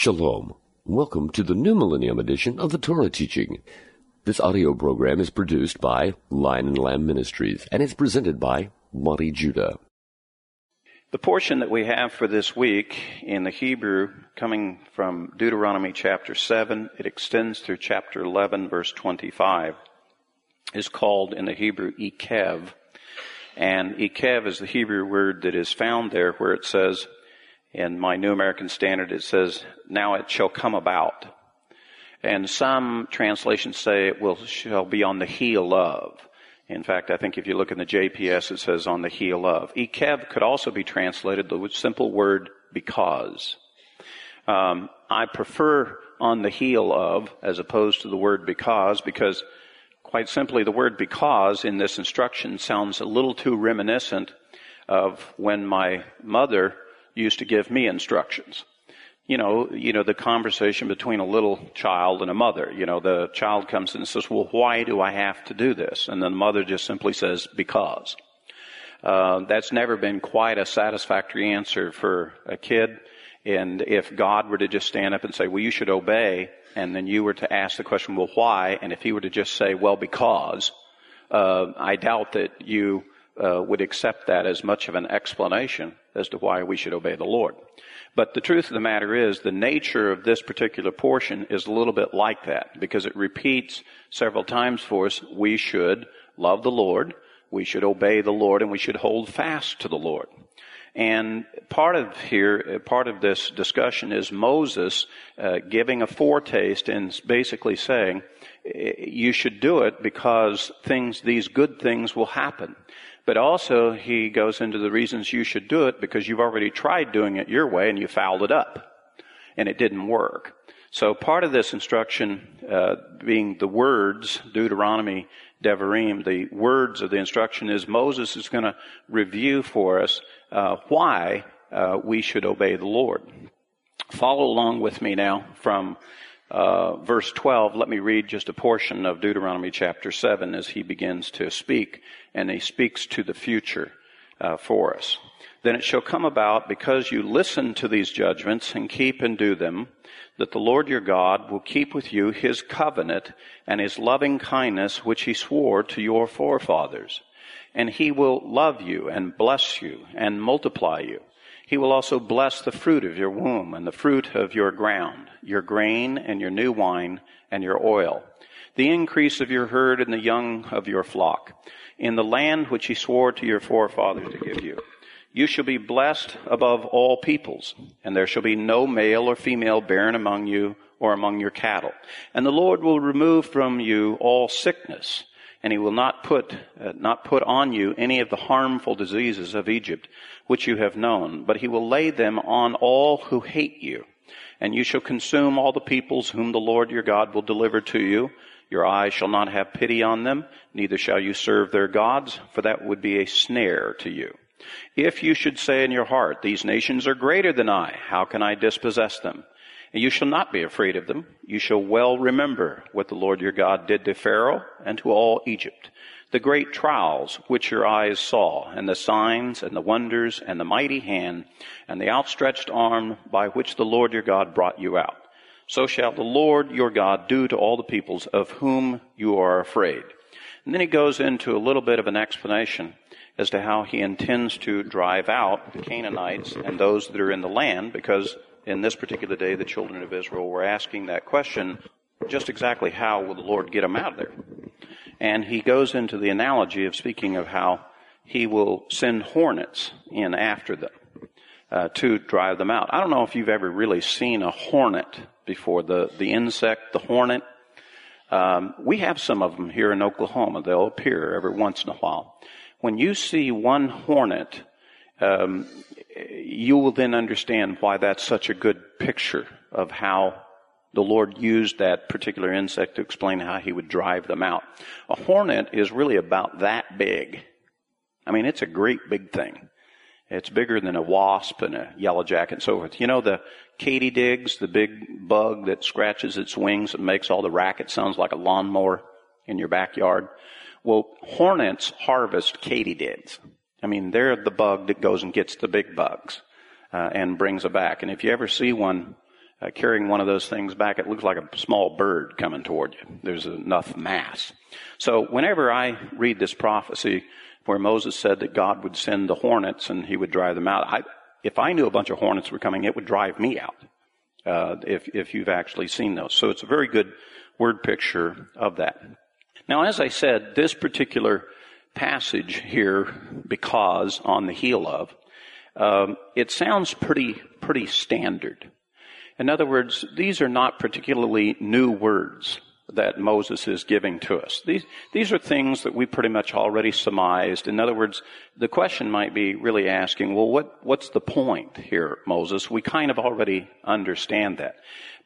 Shalom. Welcome to the New Millennium edition of the Torah teaching. This audio program is produced by Lion and Lamb Ministries and is presented by Monte Judah. The portion that we have for this week in the Hebrew, coming from Deuteronomy chapter 7, it extends through chapter 11, verse 25, is called in the Hebrew Ekev. And Ekev is the Hebrew word that is found there where it says, in my New American Standard, it says, now it shall come about. And some translations say it will, shall be on the heel of. In fact, I think if you look in the JPS, it says on the heel of. Ekev could also be translated the simple word because. Um, I prefer on the heel of as opposed to the word because because quite simply the word because in this instruction sounds a little too reminiscent of when my mother used to give me instructions. You know, you know, the conversation between a little child and a mother. You know, the child comes in and says, well, why do I have to do this? And then the mother just simply says, because. Uh, that's never been quite a satisfactory answer for a kid. And if God were to just stand up and say, well, you should obey, and then you were to ask the question, well, why? And if he were to just say, well, because, uh, I doubt that you uh, would accept that as much of an explanation as to why we should obey the Lord. But the truth of the matter is, the nature of this particular portion is a little bit like that because it repeats several times for us. We should love the Lord, we should obey the Lord, and we should hold fast to the Lord. And part of here, part of this discussion is Moses uh, giving a foretaste and basically saying, you should do it because things, these good things will happen. But also, he goes into the reasons you should do it because you've already tried doing it your way and you fouled it up. And it didn't work. So part of this instruction, uh, being the words, Deuteronomy, Devarim, the words of the instruction is Moses is going to review for us uh, why uh, we should obey the Lord. Follow along with me now from uh, verse 12, let me read just a portion of Deuteronomy chapter 7 as he begins to speak, and he speaks to the future uh, for us. Then it shall come about, because you listen to these judgments and keep and do them, that the Lord your God will keep with you his covenant and his loving kindness which he swore to your forefathers. And he will love you and bless you and multiply you he will also bless the fruit of your womb and the fruit of your ground, your grain and your new wine and your oil, the increase of your herd and the young of your flock, in the land which he swore to your forefathers to give you. You shall be blessed above all peoples, and there shall be no male or female barren among you or among your cattle. And the Lord will remove from you all sickness and he will not put, uh, not put on you any of the harmful diseases of Egypt, which you have known, but he will lay them on all who hate you. And you shall consume all the peoples whom the Lord your God will deliver to you. Your eyes shall not have pity on them, neither shall you serve their gods, for that would be a snare to you. If you should say in your heart, these nations are greater than I, how can I dispossess them? And you shall not be afraid of them. You shall well remember what the Lord your God did to Pharaoh and to all Egypt, the great trials which your eyes saw, and the signs and the wonders and the mighty hand and the outstretched arm by which the Lord your God brought you out. So shall the Lord your God do to all the peoples of whom you are afraid. And then he goes into a little bit of an explanation as to how he intends to drive out the Canaanites and those that are in the land because in this particular day, the children of Israel were asking that question just exactly how will the Lord get them out of there? And he goes into the analogy of speaking of how he will send hornets in after them uh, to drive them out. I don't know if you've ever really seen a hornet before, the, the insect, the hornet. Um, we have some of them here in Oklahoma. They'll appear every once in a while. When you see one hornet um, you will then understand why that's such a good picture of how the Lord used that particular insect to explain how he would drive them out. A hornet is really about that big. I mean, it's a great big thing. It's bigger than a wasp and a yellow jacket and so forth. You know the katydids, the big bug that scratches its wings and makes all the racket sounds like a lawnmower in your backyard? Well, hornets harvest katydids. I mean, they're the bug that goes and gets the big bugs uh, and brings them back. And if you ever see one uh, carrying one of those things back, it looks like a small bird coming toward you. There's enough mass. So whenever I read this prophecy where Moses said that God would send the hornets and he would drive them out, I, if I knew a bunch of hornets were coming, it would drive me out. Uh, if if you've actually seen those, so it's a very good word picture of that. Now, as I said, this particular passage here, because on the heel of, um, it sounds pretty pretty standard. In other words, these are not particularly new words that Moses is giving to us. These, these are things that we pretty much already surmised. In other words, the question might be really asking, well, what, what's the point here, Moses? We kind of already understand that.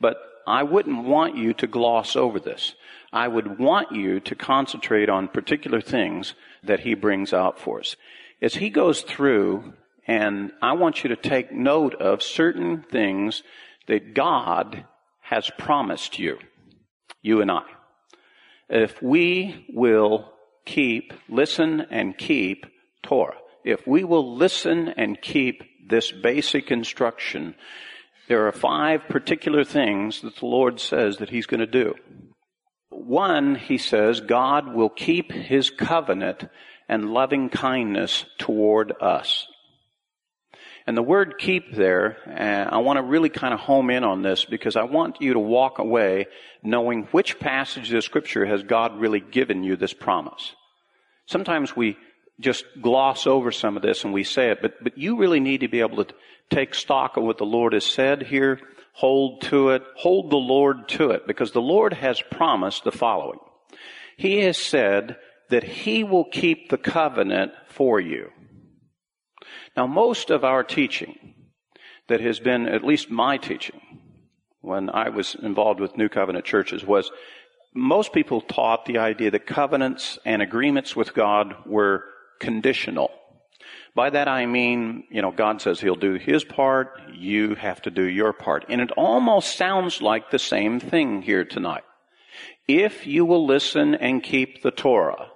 But I wouldn't want you to gloss over this. I would want you to concentrate on particular things that he brings out for us. As he goes through, and I want you to take note of certain things that God has promised you, you and I. If we will keep, listen and keep Torah, if we will listen and keep this basic instruction, there are five particular things that the Lord says that He's going to do. One, He says, God will keep His covenant and loving kindness toward us. And the word keep there, uh, I want to really kind of home in on this because I want you to walk away knowing which passage of scripture has God really given you this promise. Sometimes we just gloss over some of this and we say it, but, but you really need to be able to take stock of what the Lord has said here, hold to it, hold the Lord to it, because the Lord has promised the following. He has said that He will keep the covenant for you. Now, most of our teaching that has been, at least my teaching, when I was involved with New Covenant churches, was most people taught the idea that covenants and agreements with God were conditional. By that I mean, you know, God says He'll do His part, you have to do your part. And it almost sounds like the same thing here tonight. If you will listen and keep the Torah,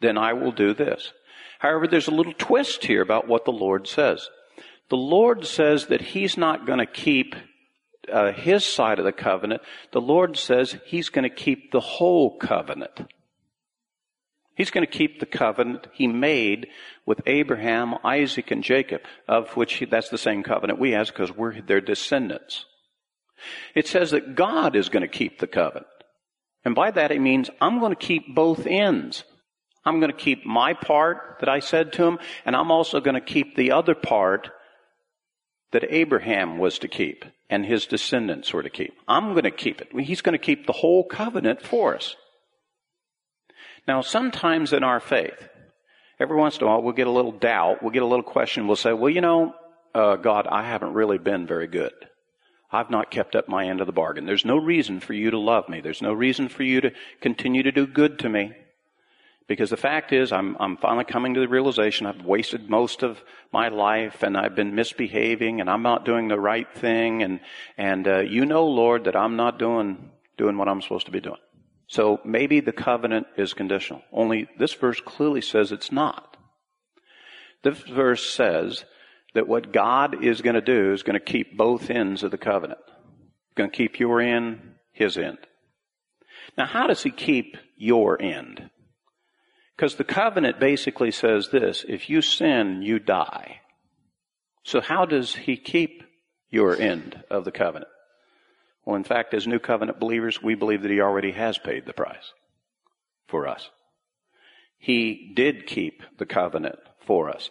then I will do this. However, there's a little twist here about what the Lord says. The Lord says that He's not going to keep uh, His side of the covenant. The Lord says He's going to keep the whole covenant. He's going to keep the covenant he made with Abraham, Isaac, and Jacob, of which he, that's the same covenant we have because we're their descendants. It says that God is going to keep the covenant. And by that it means I'm going to keep both ends. I'm going to keep my part that I said to him, and I'm also going to keep the other part that Abraham was to keep and his descendants were to keep. I'm going to keep it. He's going to keep the whole covenant for us. Now, sometimes in our faith, every once in a while we'll get a little doubt, we'll get a little question, we'll say, well, you know, uh, God, I haven't really been very good. I've not kept up my end of the bargain. There's no reason for you to love me. There's no reason for you to continue to do good to me. Because the fact is, I'm, I'm finally coming to the realization I've wasted most of my life and I've been misbehaving and I'm not doing the right thing. And, and, uh, you know, Lord, that I'm not doing, doing what I'm supposed to be doing. So maybe the covenant is conditional. Only this verse clearly says it's not. This verse says that what God is going to do is going to keep both ends of the covenant. going to keep your end, his end. Now, how does he keep your end? Because the covenant basically says this if you sin, you die. So, how does he keep your end of the covenant? Well, in fact, as New Covenant believers, we believe that he already has paid the price for us. He did keep the covenant for us.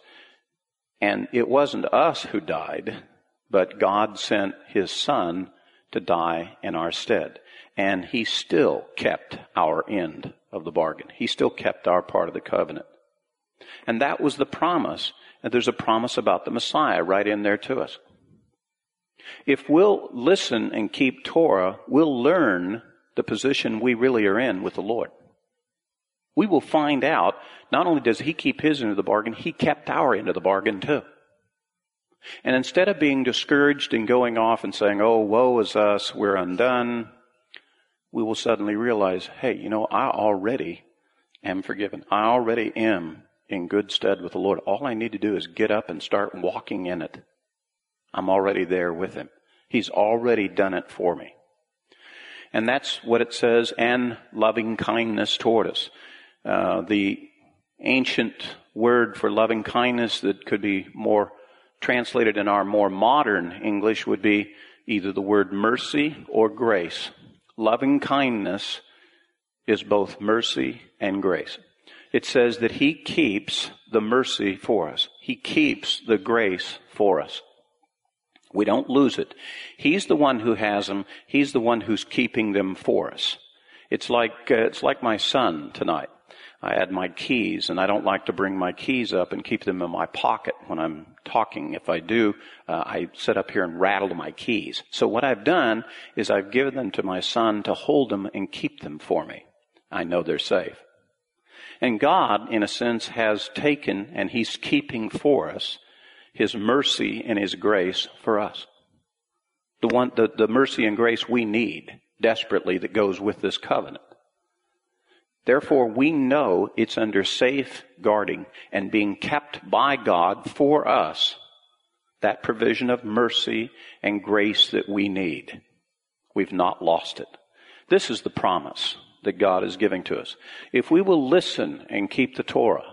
And it wasn't us who died, but God sent his son to die in our stead. And he still kept our end of the bargain. He still kept our part of the covenant. And that was the promise. And there's a promise about the Messiah right in there to us. If we'll listen and keep Torah, we'll learn the position we really are in with the Lord. We will find out not only does He keep His end of the bargain, He kept our end of the bargain too. And instead of being discouraged and going off and saying, oh, woe is us, we're undone, we will suddenly realize, hey, you know, I already am forgiven. I already am in good stead with the Lord. All I need to do is get up and start walking in it. I'm already there with Him. He's already done it for me. And that's what it says, and loving kindness toward us. Uh, the ancient word for loving kindness that could be more translated in our more modern English would be either the word mercy or grace. Loving kindness is both mercy and grace. It says that He keeps the mercy for us. He keeps the grace for us. We don't lose it. He's the one who has them. He's the one who's keeping them for us. It's like, uh, it's like my son tonight. I had my keys and I don't like to bring my keys up and keep them in my pocket when I'm talking. If I do, uh, I sit up here and rattle my keys. So what I've done is I've given them to my son to hold them and keep them for me. I know they're safe. And God, in a sense, has taken and He's keeping for us His mercy and His grace for us. The one, the, the mercy and grace we need desperately that goes with this covenant. Therefore, we know it's under safe guarding and being kept by God for us. That provision of mercy and grace that we need. We've not lost it. This is the promise that God is giving to us. If we will listen and keep the Torah,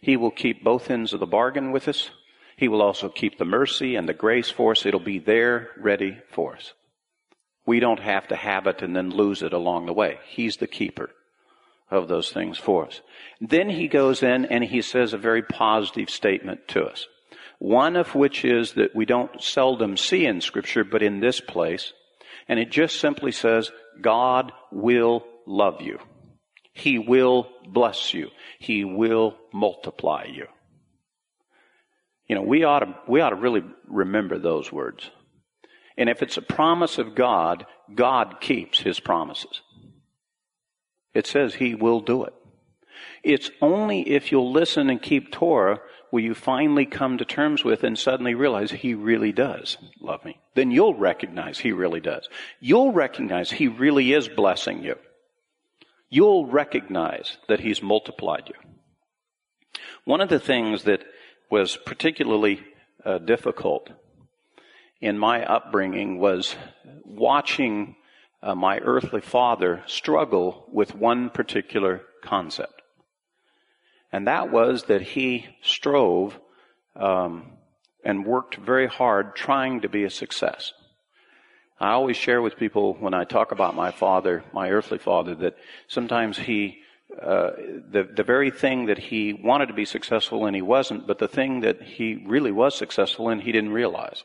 He will keep both ends of the bargain with us. He will also keep the mercy and the grace for us. It'll be there ready for us. We don't have to have it and then lose it along the way. He's the keeper of those things for us. Then he goes in and he says a very positive statement to us. One of which is that we don't seldom see in scripture, but in this place. And it just simply says, God will love you. He will bless you. He will multiply you. You know, we ought to, we ought to really remember those words. And if it's a promise of God, God keeps His promises. It says He will do it. It's only if you'll listen and keep Torah will you finally come to terms with and suddenly realize He really does love me. Then you'll recognize He really does. You'll recognize He really is blessing you. You'll recognize that He's multiplied you. One of the things that was particularly uh, difficult in my upbringing was watching uh, my earthly father struggle with one particular concept. And that was that he strove um, and worked very hard trying to be a success. I always share with people when I talk about my father, my earthly father, that sometimes he, uh, the, the very thing that he wanted to be successful in, he wasn't, but the thing that he really was successful in, he didn't realize.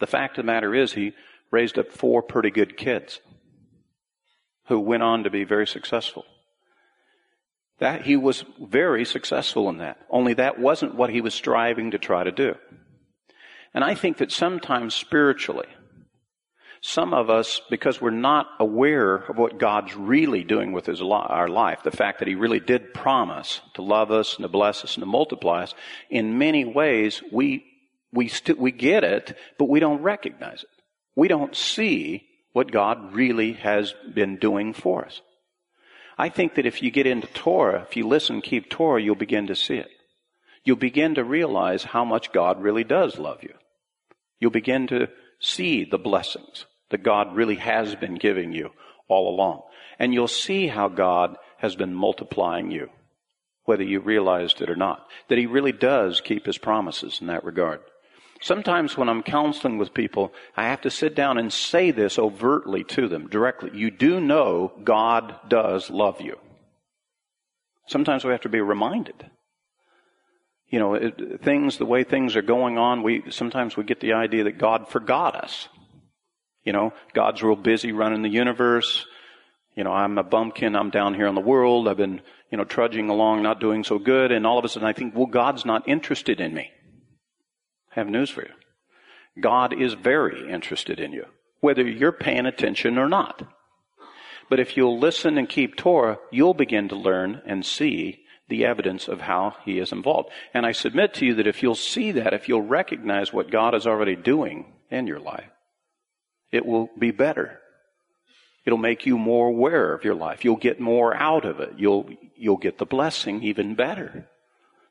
The fact of the matter is, he raised up four pretty good kids who went on to be very successful. That he was very successful in that. Only that wasn't what he was striving to try to do. And I think that sometimes spiritually, some of us, because we're not aware of what God's really doing with his, our life, the fact that he really did promise to love us and to bless us and to multiply us, in many ways we, we, st- we get it, but we don't recognize it. We don't see what God really has been doing for us. I think that if you get into Torah, if you listen, keep Torah, you'll begin to see it. You'll begin to realize how much God really does love you. You'll begin to see the blessings that God really has been giving you all along. And you'll see how God has been multiplying you, whether you realized it or not. That He really does keep His promises in that regard. Sometimes when I'm counseling with people, I have to sit down and say this overtly to them directly. You do know God does love you. Sometimes we have to be reminded. You know, it, things, the way things are going on, we, sometimes we get the idea that God forgot us. You know, God's real busy running the universe. You know, I'm a bumpkin. I'm down here in the world. I've been, you know, trudging along, not doing so good. And all of a sudden I think, well, God's not interested in me. I have news for you. God is very interested in you, whether you're paying attention or not. But if you'll listen and keep Torah, you'll begin to learn and see the evidence of how He is involved. And I submit to you that if you'll see that, if you'll recognize what God is already doing in your life, it will be better. It'll make you more aware of your life. You'll get more out of it. You'll, you'll get the blessing even better.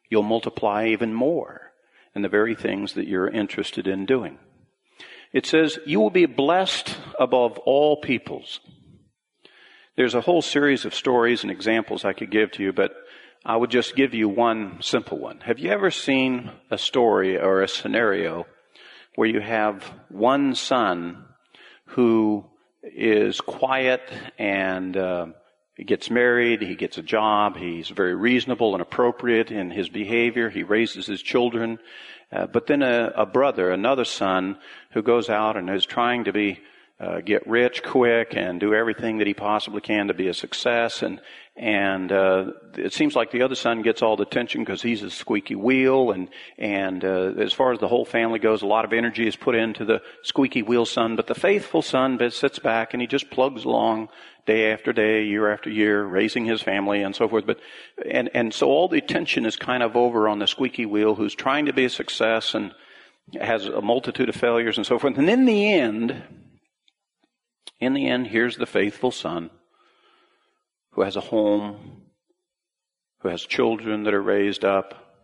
You'll multiply even more in the very things that you're interested in doing. It says, You will be blessed above all peoples. There's a whole series of stories and examples I could give to you, but I would just give you one simple one. Have you ever seen a story or a scenario where you have one son who is quiet and uh, gets married, he gets a job, he's very reasonable and appropriate in his behavior, he raises his children, uh, but then a, a, brother, another son, who goes out and is trying to be uh, get rich quick and do everything that he possibly can to be a success, and and uh, it seems like the other son gets all the attention because he's a squeaky wheel, and and uh, as far as the whole family goes, a lot of energy is put into the squeaky wheel son, but the faithful son sits back and he just plugs along day after day, year after year, raising his family and so forth. But and and so all the attention is kind of over on the squeaky wheel, who's trying to be a success and has a multitude of failures and so forth. And in the end, in the end, here's the faithful son who has a home, who has children that are raised up,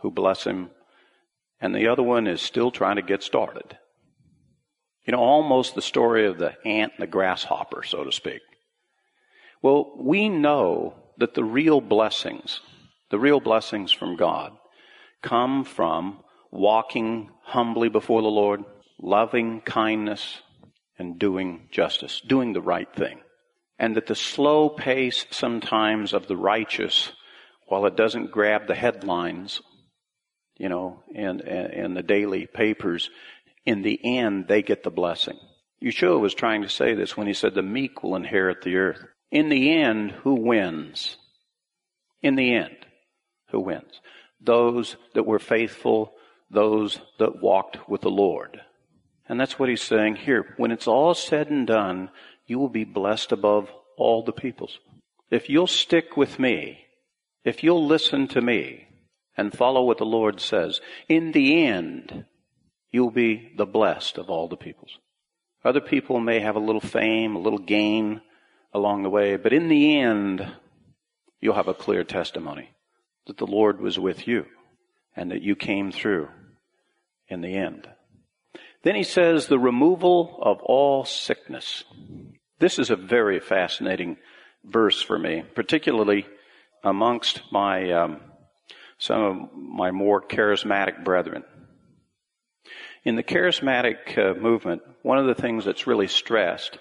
who bless him, and the other one is still trying to get started. You know, almost the story of the ant and the grasshopper, so to speak. Well, we know that the real blessings, the real blessings from God, come from walking humbly before the Lord, loving kindness, and doing justice, doing the right thing. And that the slow pace sometimes of the righteous, while it doesn't grab the headlines, you know, in, in the daily papers, in the end, they get the blessing. Yeshua was trying to say this when he said the meek will inherit the earth. In the end, who wins? In the end, who wins? Those that were faithful, those that walked with the Lord. And that's what he's saying here. When it's all said and done, you will be blessed above all the peoples. If you'll stick with me, if you'll listen to me and follow what the Lord says, in the end, you'll be the blessed of all the peoples. Other people may have a little fame, a little gain along the way, but in the end, you'll have a clear testimony that the Lord was with you and that you came through in the end. Then he says the removal of all sickness. This is a very fascinating verse for me, particularly amongst my um, some of my more charismatic brethren. In the charismatic uh, movement, one of the things that's really stressed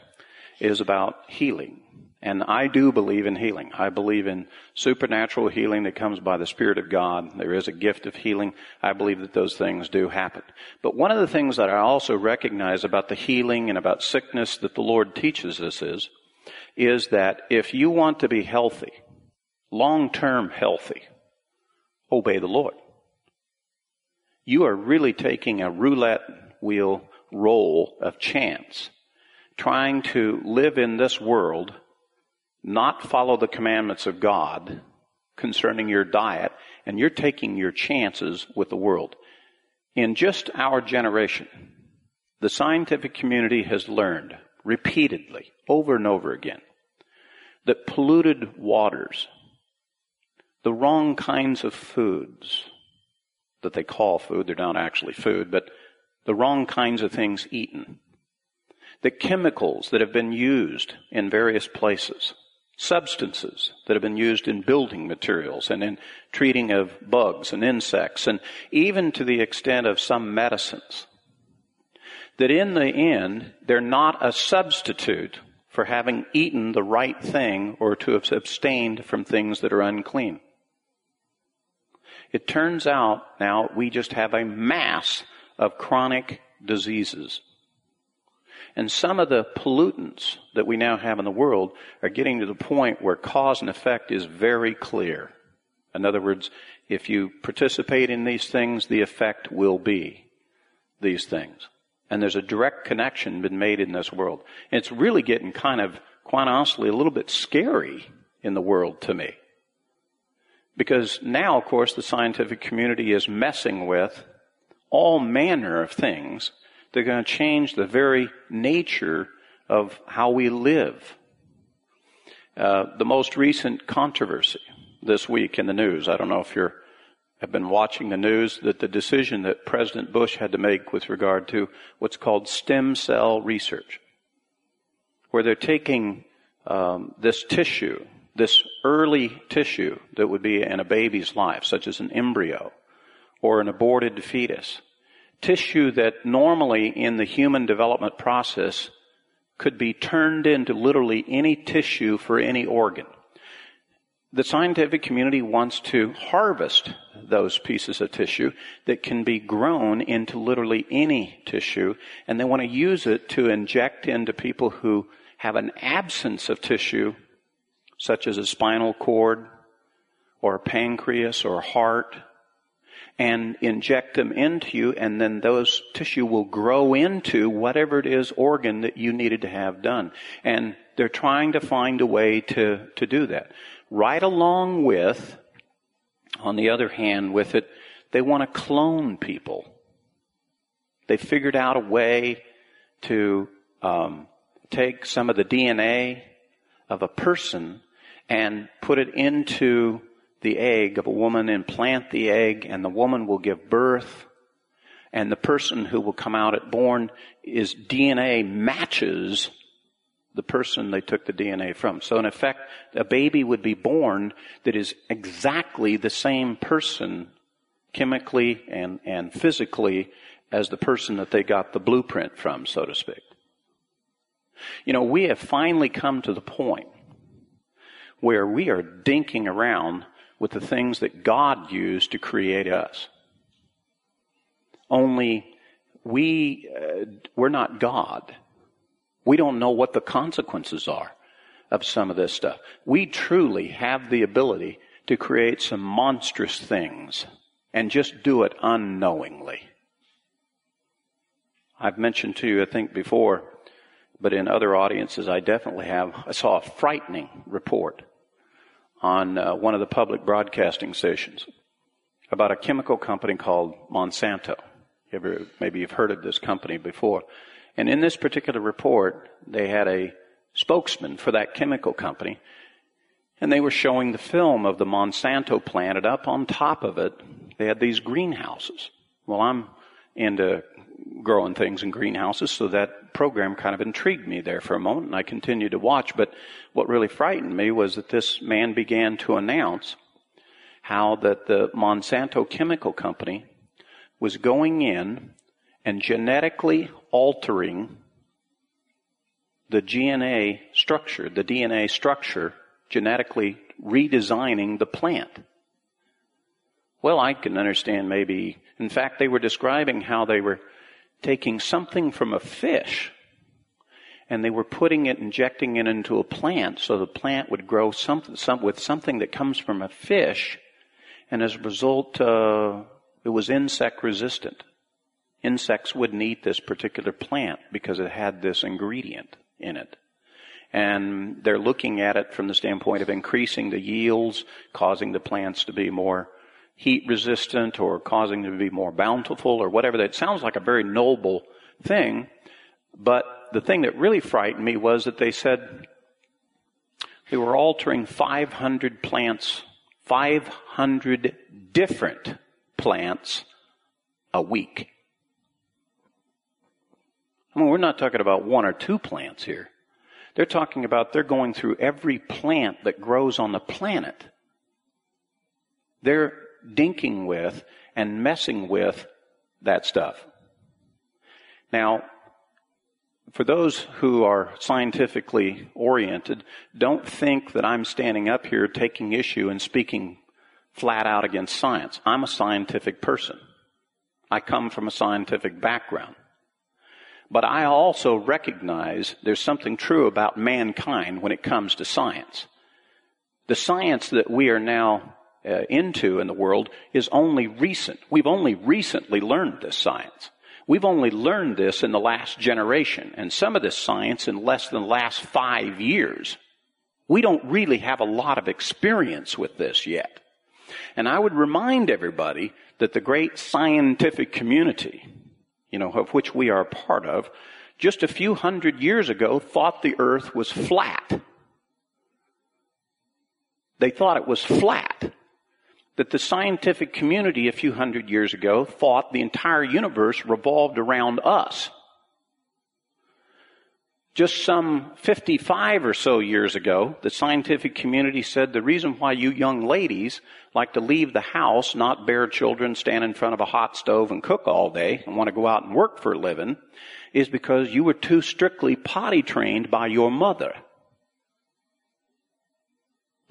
is about healing. And I do believe in healing. I believe in supernatural healing that comes by the Spirit of God. There is a gift of healing. I believe that those things do happen. But one of the things that I also recognize about the healing and about sickness that the Lord teaches us is, is that if you want to be healthy, long-term healthy, obey the Lord you are really taking a roulette wheel roll of chance, trying to live in this world, not follow the commandments of God concerning your diet, and you're taking your chances with the world. In just our generation, the scientific community has learned repeatedly, over and over again, that polluted waters, the wrong kinds of foods, that they call food. They're not actually food, but the wrong kinds of things eaten. The chemicals that have been used in various places. Substances that have been used in building materials and in treating of bugs and insects and even to the extent of some medicines. That in the end, they're not a substitute for having eaten the right thing or to have abstained from things that are unclean. It turns out now we just have a mass of chronic diseases. And some of the pollutants that we now have in the world are getting to the point where cause and effect is very clear. In other words, if you participate in these things, the effect will be these things. And there's a direct connection been made in this world. And it's really getting kind of, quite honestly, a little bit scary in the world to me. Because now, of course, the scientific community is messing with all manner of things that are going to change the very nature of how we live. Uh, the most recent controversy this week in the news, I don't know if you're have been watching the news that the decision that President Bush had to make with regard to what's called stem cell research, where they're taking um, this tissue, this early tissue that would be in a baby's life, such as an embryo or an aborted fetus, tissue that normally in the human development process could be turned into literally any tissue for any organ. The scientific community wants to harvest those pieces of tissue that can be grown into literally any tissue, and they want to use it to inject into people who have an absence of tissue, such as a spinal cord, or a pancreas, or a heart, and inject them into you, and then those tissue will grow into whatever it is organ that you needed to have done. And they're trying to find a way to, to do that right along with, on the other hand, with it, they want to clone people. They figured out a way to um, take some of the DNA of a person and put it into the egg of a woman and plant the egg, and the woman will give birth. And the person who will come out at born is DNA matches the person they took the DNA from. So in effect, a baby would be born that is exactly the same person chemically and, and physically as the person that they got the blueprint from, so to speak. You know, we have finally come to the point where we are dinking around with the things that God used to create us. Only we, uh, we're not God. We don't know what the consequences are of some of this stuff. We truly have the ability to create some monstrous things and just do it unknowingly. I've mentioned to you, I think before, but in other audiences, I definitely have. I saw a frightening report on uh, one of the public broadcasting stations about a chemical company called Monsanto. Ever, maybe you've heard of this company before. And in this particular report, they had a spokesman for that chemical company, and they were showing the film of the Monsanto plant, and up on top of it, they had these greenhouses. Well, I'm into uh, growing things in greenhouses, so that program kind of intrigued me there for a moment, and I continued to watch. But what really frightened me was that this man began to announce how that the Monsanto chemical company was going in and genetically altering the DNA structure, the DNA structure, genetically redesigning the plant. Well, I can understand maybe, in fact, they were describing how they were taking something from a fish and they were putting it, injecting it into a plant so the plant would grow some, with something that comes from a fish and as a result, uh, it was insect resistant insects wouldn't eat this particular plant because it had this ingredient in it. And they're looking at it from the standpoint of increasing the yields, causing the plants to be more heat resistant or causing them to be more bountiful or whatever. That sounds like a very noble thing. But the thing that really frightened me was that they said they were altering 500 plants, 500 different plants a week. I mean, we're not talking about one or two plants here. They're talking about they're going through every plant that grows on the planet. They're dinking with and messing with that stuff. Now, for those who are scientifically oriented, don't think that I'm standing up here taking issue and speaking flat out against science. I'm a scientific person. I come from a scientific background. But I also recognize there's something true about mankind when it comes to science. The science that we are now uh, into in the world is only recent. We've only recently learned this science. We've only learned this in the last generation, and some of this science in less than the last five years. We don't really have a lot of experience with this yet. And I would remind everybody that the great scientific community, you know, of which we are a part of, just a few hundred years ago thought the earth was flat. They thought it was flat. That the scientific community a few hundred years ago thought the entire universe revolved around us. Just some 55 or so years ago, the scientific community said the reason why you young ladies like to leave the house, not bear children, stand in front of a hot stove and cook all day, and want to go out and work for a living, is because you were too strictly potty trained by your mother.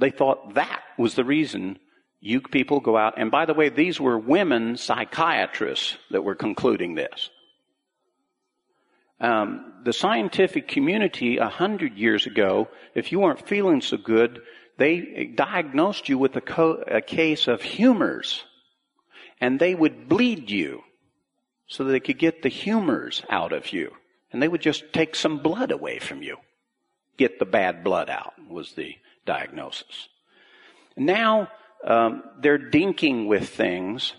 They thought that was the reason you people go out. And by the way, these were women psychiatrists that were concluding this. Um, the scientific community a hundred years ago, if you weren't feeling so good, they diagnosed you with a, co- a case of humors, and they would bleed you so that they could get the humors out of you, and they would just take some blood away from you, get the bad blood out. Was the diagnosis. Now um, they're dinking with things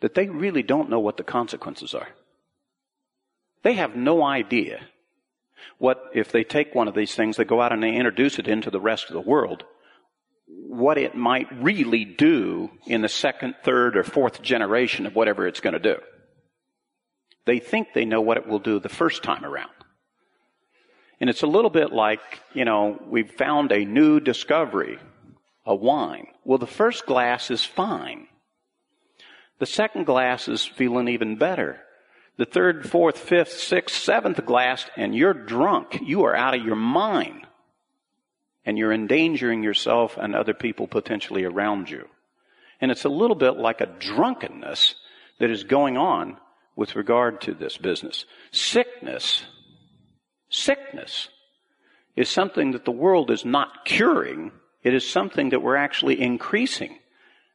that they really don't know what the consequences are. They have no idea what, if they take one of these things, they go out and they introduce it into the rest of the world, what it might really do in the second, third, or fourth generation of whatever it's going to do. They think they know what it will do the first time around. And it's a little bit like, you know, we've found a new discovery, a wine. Well, the first glass is fine. The second glass is feeling even better the third, fourth, fifth, sixth, seventh glass, and you're drunk. You are out of your mind. And you're endangering yourself and other people potentially around you. And it's a little bit like a drunkenness that is going on with regard to this business. Sickness, sickness is something that the world is not curing. It is something that we're actually increasing.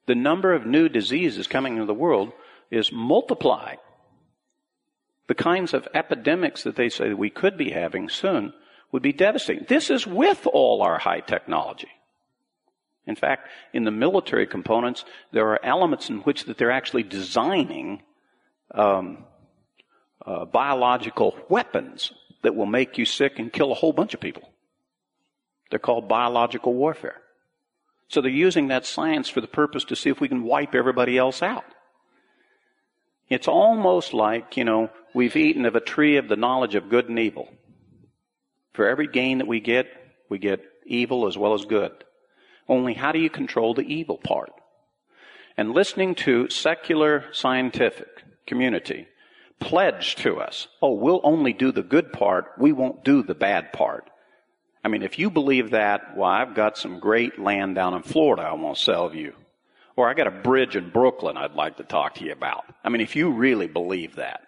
The number of new diseases coming into the world is multiplied. the kinds of epidemics that they say we could be having soon would be devastating. This is with all our high technology. In fact, in the military components, there are elements in which that they're actually designing um, uh, biological weapons that will make you sick and kill a whole bunch of people. They're called biological warfare. So they're using that science for the purpose to see if we can wipe everybody else out. It's almost like, you know, we've eaten of a tree of the knowledge of good and evil. For every gain that we get, we get evil as well as good. Only how do you control the evil part? And listening to secular scientific community pledge to us, oh, we'll only do the good part, we won't do the bad part. I mean, if you believe that, well, I've got some great land down in Florida I want to sell you. Or I got a bridge in Brooklyn I'd like to talk to you about. I mean, if you really believe that.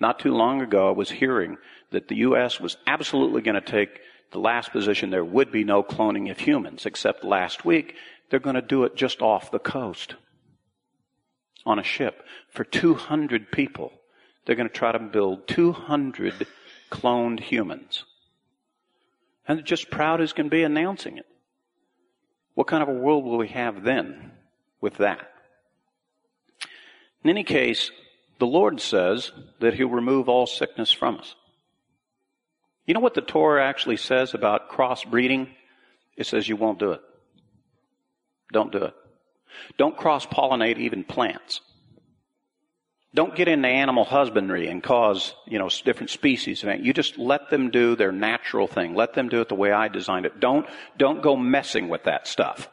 Not too long ago, I was hearing that the U.S. was absolutely going to take the last position. There would be no cloning of humans, except last week, they're going to do it just off the coast on a ship for 200 people. They're going to try to build 200 cloned humans. And just proud as can be announcing it. What kind of a world will we have then with that? In any case, the Lord says that He'll remove all sickness from us. You know what the Torah actually says about crossbreeding? It says you won't do it. Don't do it. Don't cross pollinate even plants. Don't get into animal husbandry and cause, you know, different species. You just let them do their natural thing. Let them do it the way I designed it. Don't, don't go messing with that stuff.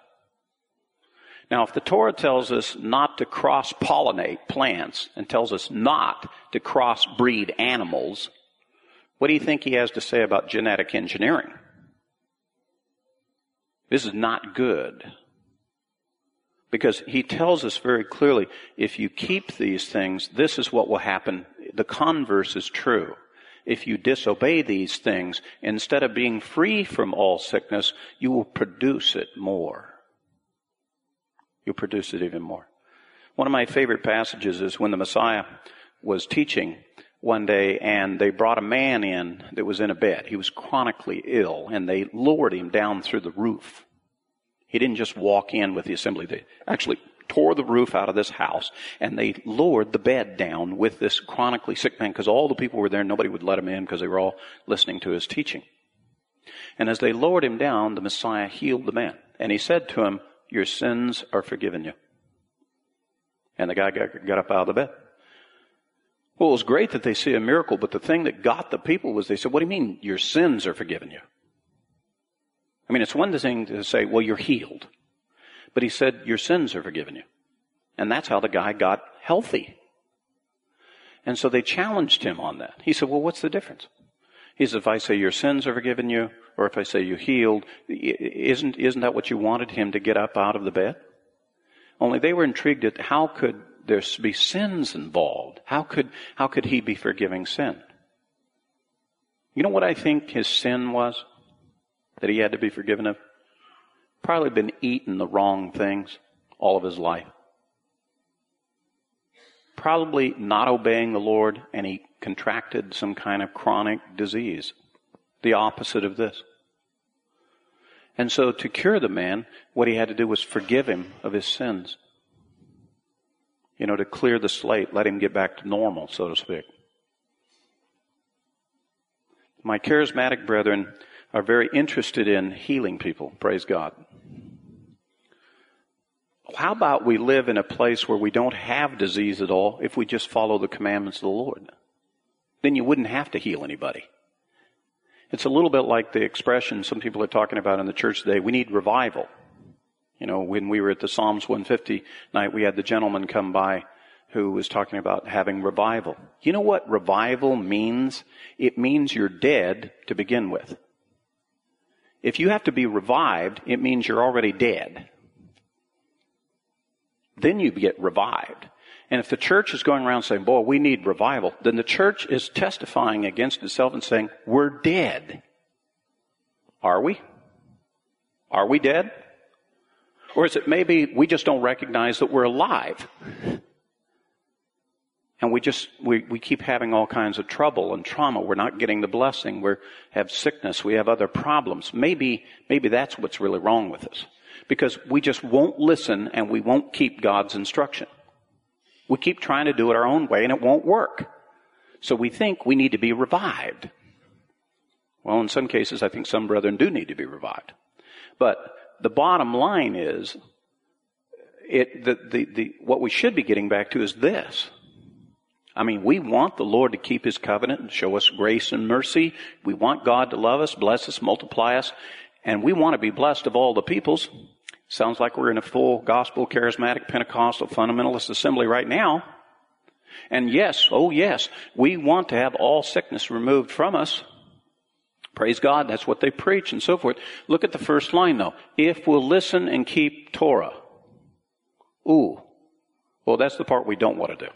Now, if the Torah tells us not to cross pollinate plants and tells us not to cross breed animals, what do you think he has to say about genetic engineering? This is not good. Because he tells us very clearly, if you keep these things, this is what will happen. The converse is true. If you disobey these things, instead of being free from all sickness, you will produce it more. You'll produce it even more. One of my favorite passages is when the Messiah was teaching one day and they brought a man in that was in a bed. He was chronically ill and they lowered him down through the roof. He didn't just walk in with the assembly. They actually tore the roof out of this house and they lowered the bed down with this chronically sick man because all the people were there. Nobody would let him in because they were all listening to his teaching. And as they lowered him down, the Messiah healed the man. And he said to him, Your sins are forgiven you. And the guy got, got up out of the bed. Well, it was great that they see a miracle, but the thing that got the people was they said, What do you mean your sins are forgiven you? I mean, it's one thing to say, Well, you're healed. But he said, Your sins are forgiven you. And that's how the guy got healthy. And so they challenged him on that. He said, Well, what's the difference? He said, If I say your sins are forgiven you, or if I say you healed, isn't, isn't that what you wanted him to get up out of the bed? Only they were intrigued at how could there be sins involved? How could, how could he be forgiving sin? You know what I think his sin was that he had to be forgiven of? Probably been eating the wrong things all of his life. Probably not obeying the Lord and he contracted some kind of chronic disease. The opposite of this. And so to cure the man, what he had to do was forgive him of his sins. You know, to clear the slate, let him get back to normal, so to speak. My charismatic brethren are very interested in healing people, praise God. How about we live in a place where we don't have disease at all if we just follow the commandments of the Lord? Then you wouldn't have to heal anybody. It's a little bit like the expression some people are talking about in the church today. We need revival. You know, when we were at the Psalms 150 night, we had the gentleman come by who was talking about having revival. You know what revival means? It means you're dead to begin with. If you have to be revived, it means you're already dead. Then you get revived. And if the church is going around saying, boy, we need revival, then the church is testifying against itself and saying, we're dead. Are we? Are we dead? Or is it maybe we just don't recognize that we're alive? And we just, we, we keep having all kinds of trouble and trauma. We're not getting the blessing. We have sickness. We have other problems. Maybe, maybe that's what's really wrong with us. Because we just won't listen and we won't keep God's instruction. We keep trying to do it our own way and it won't work. So we think we need to be revived. Well, in some cases, I think some brethren do need to be revived. But the bottom line is, it, the, the, the, what we should be getting back to is this. I mean, we want the Lord to keep His covenant and show us grace and mercy. We want God to love us, bless us, multiply us, and we want to be blessed of all the peoples. Sounds like we're in a full gospel, charismatic, Pentecostal, fundamentalist assembly right now. And yes, oh yes, we want to have all sickness removed from us. Praise God, that's what they preach and so forth. Look at the first line though. If we'll listen and keep Torah. Ooh. Well, that's the part we don't want to do.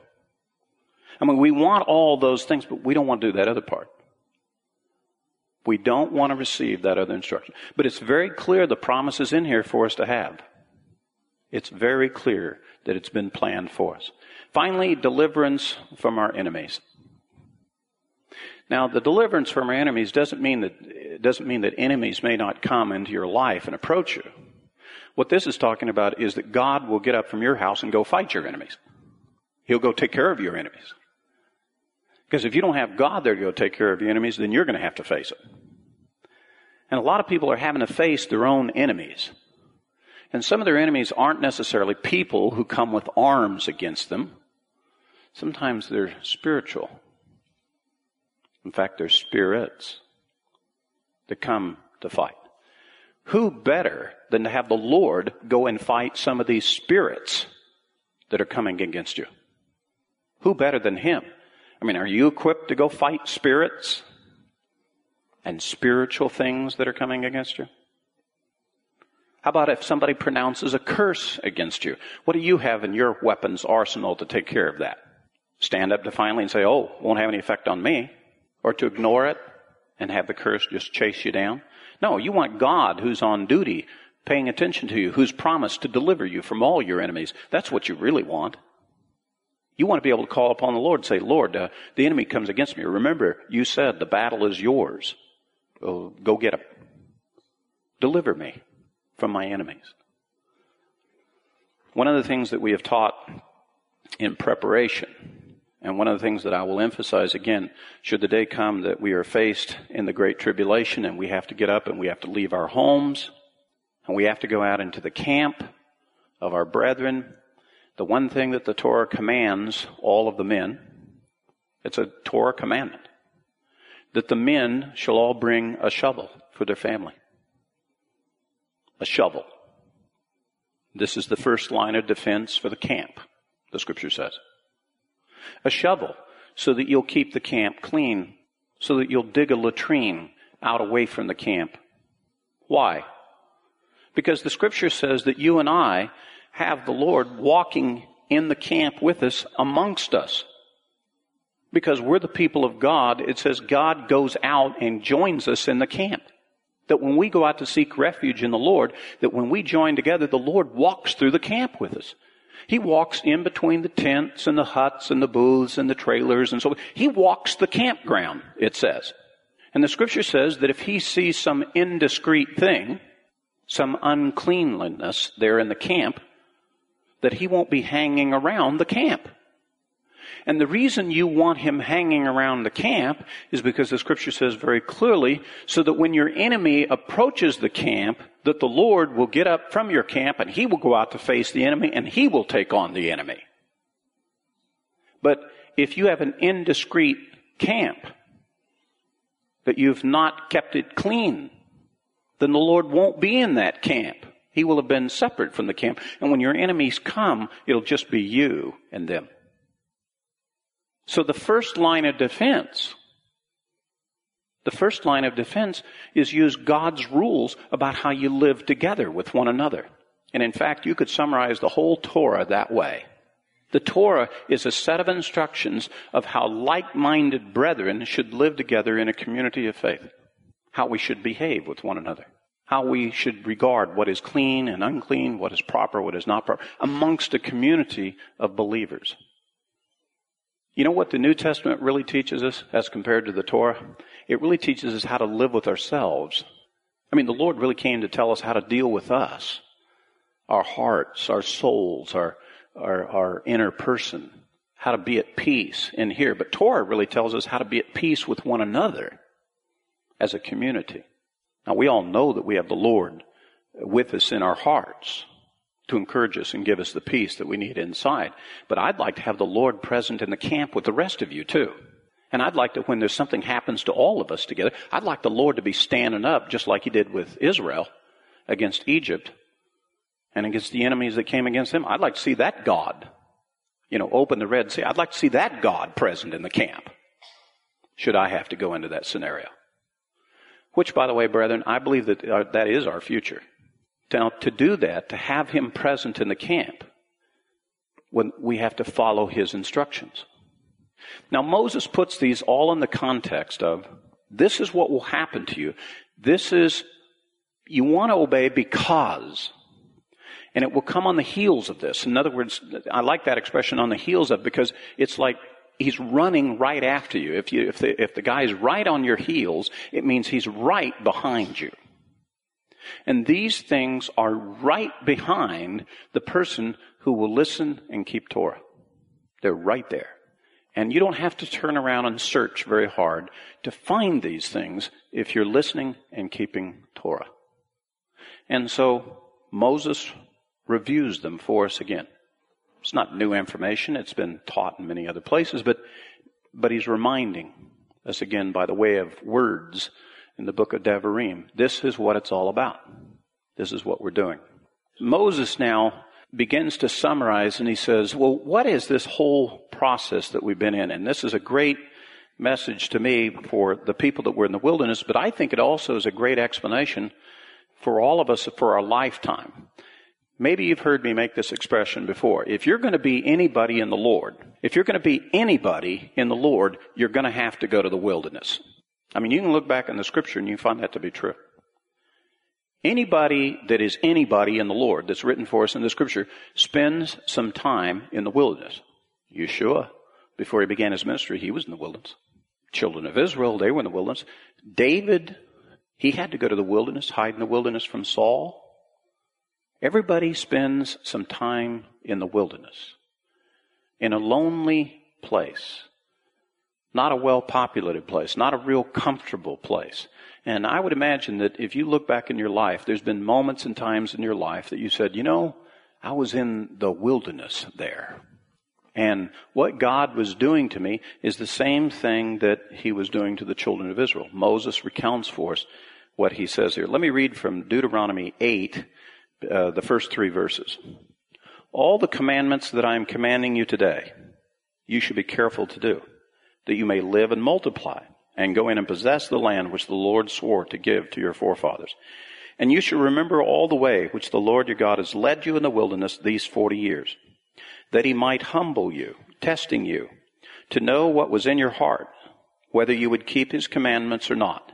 I mean, we want all those things, but we don't want to do that other part. We don't want to receive that other instruction. But it's very clear the promise is in here for us to have. It's very clear that it's been planned for us. Finally, deliverance from our enemies. Now, the deliverance from our enemies doesn't mean that, doesn't mean that enemies may not come into your life and approach you. What this is talking about is that God will get up from your house and go fight your enemies. He'll go take care of your enemies. Because if you don't have God there to go take care of your enemies, then you're going to have to face it. And a lot of people are having to face their own enemies. And some of their enemies aren't necessarily people who come with arms against them. Sometimes they're spiritual. In fact, they're spirits that come to fight. Who better than to have the Lord go and fight some of these spirits that are coming against you? Who better than Him? I mean, are you equipped to go fight spirits and spiritual things that are coming against you? How about if somebody pronounces a curse against you? What do you have in your weapons arsenal to take care of that? Stand up defiantly and say, oh, won't have any effect on me. Or to ignore it and have the curse just chase you down. No, you want God who's on duty, paying attention to you, who's promised to deliver you from all your enemies. That's what you really want. You want to be able to call upon the Lord and say, Lord, uh, the enemy comes against me. Remember, you said the battle is yours. Oh, go get him. Deliver me from my enemies. One of the things that we have taught in preparation, And one of the things that I will emphasize again, should the day come that we are faced in the great tribulation and we have to get up and we have to leave our homes and we have to go out into the camp of our brethren, the one thing that the Torah commands all of the men, it's a Torah commandment, that the men shall all bring a shovel for their family. A shovel. This is the first line of defense for the camp, the scripture says. A shovel, so that you'll keep the camp clean, so that you'll dig a latrine out away from the camp. Why? Because the scripture says that you and I have the Lord walking in the camp with us amongst us. Because we're the people of God, it says God goes out and joins us in the camp. That when we go out to seek refuge in the Lord, that when we join together, the Lord walks through the camp with us. He walks in between the tents and the huts and the booths and the trailers and so. He walks the campground, it says. And the scripture says that if he sees some indiscreet thing, some uncleanliness there in the camp, that he won't be hanging around the camp. And the reason you want him hanging around the camp is because the scripture says very clearly, so that when your enemy approaches the camp, that the Lord will get up from your camp and he will go out to face the enemy and he will take on the enemy. But if you have an indiscreet camp, that you've not kept it clean, then the Lord won't be in that camp. He will have been separate from the camp. And when your enemies come, it'll just be you and them. So the first line of defense, the first line of defense is use God's rules about how you live together with one another. And in fact, you could summarize the whole Torah that way. The Torah is a set of instructions of how like-minded brethren should live together in a community of faith. How we should behave with one another. How we should regard what is clean and unclean, what is proper, what is not proper, amongst a community of believers. You know what the New Testament really teaches us as compared to the Torah? It really teaches us how to live with ourselves. I mean, the Lord really came to tell us how to deal with us, our hearts, our souls, our, our, our inner person, how to be at peace in here. But Torah really tells us how to be at peace with one another as a community. Now, we all know that we have the Lord with us in our hearts to encourage us and give us the peace that we need inside. But I'd like to have the Lord present in the camp with the rest of you too. And I'd like to, when there's something happens to all of us together, I'd like the Lord to be standing up just like he did with Israel against Egypt and against the enemies that came against him. I'd like to see that God, you know, open the Red Sea. I'd like to see that God present in the camp should I have to go into that scenario. Which, by the way, brethren, I believe that uh, that is our future. Now, to do that, to have him present in the camp, when we have to follow his instructions. Now, Moses puts these all in the context of this is what will happen to you. This is, you want to obey because, and it will come on the heels of this. In other words, I like that expression on the heels of because it's like he's running right after you. If you, if the, if the guy's right on your heels, it means he's right behind you. And these things are right behind the person who will listen and keep Torah. They're right there. And you don't have to turn around and search very hard to find these things if you're listening and keeping Torah. And so Moses reviews them for us again. It's not new information. It's been taught in many other places, but, but he's reminding us again by the way of words in the book of Devarim. This is what it's all about. This is what we're doing. Moses now begins to summarize and he says, well, what is this whole process that we've been in? And this is a great message to me for the people that were in the wilderness, but I think it also is a great explanation for all of us for our lifetime. Maybe you've heard me make this expression before. If you're going to be anybody in the Lord, if you're going to be anybody in the Lord, you're going to have to go to the wilderness. I mean, you can look back in the scripture and you find that to be true. Anybody that is anybody in the Lord that's written for us in the scripture spends some time in the wilderness. Yeshua, before he began his ministry, he was in the wilderness. Children of Israel, they were in the wilderness. David, he had to go to the wilderness, hide in the wilderness from Saul. Everybody spends some time in the wilderness, in a lonely place. Not a well populated place, not a real comfortable place. And I would imagine that if you look back in your life, there's been moments and times in your life that you said, you know, I was in the wilderness there. And what God was doing to me is the same thing that he was doing to the children of Israel. Moses recounts for us what he says here. Let me read from Deuteronomy 8, uh, the first three verses. All the commandments that I am commanding you today, you should be careful to do, that you may live and multiply, and go in and possess the land which the Lord swore to give to your forefathers. And you should remember all the way which the Lord your God has led you in the wilderness these forty years, that he might humble you, testing you, to know what was in your heart, whether you would keep his commandments or not.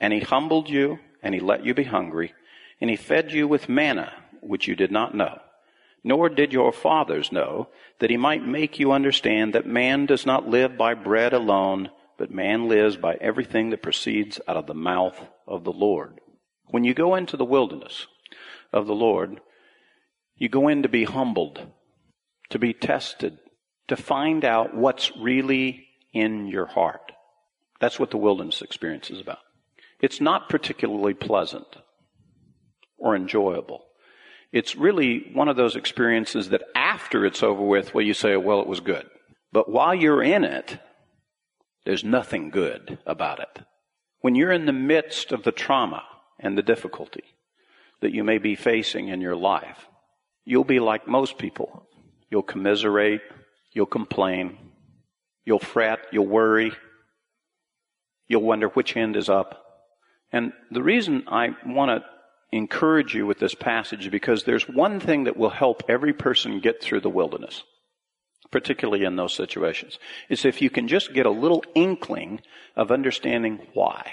And he humbled you, and he let you be hungry, and he fed you with manna, which you did not know, nor did your fathers know, that he might make you understand that man does not live by bread alone, but man lives by everything that proceeds out of the mouth of the Lord. When you go into the wilderness of the Lord, you go in to be humbled, to be tested, to find out what's really in your heart. That's what the wilderness experience is about. It's not particularly pleasant or enjoyable. It's really one of those experiences that after it's over with, well, you say, well, it was good. But while you're in it, there's nothing good about it. When you're in the midst of the trauma and the difficulty that you may be facing in your life, you'll be like most people. You'll commiserate, you'll complain, you'll fret, you'll worry, you'll wonder which end is up. And the reason I want to encourage you with this passage because there's one thing that will help every person get through the wilderness, particularly in those situations, is if you can just get a little inkling of understanding why.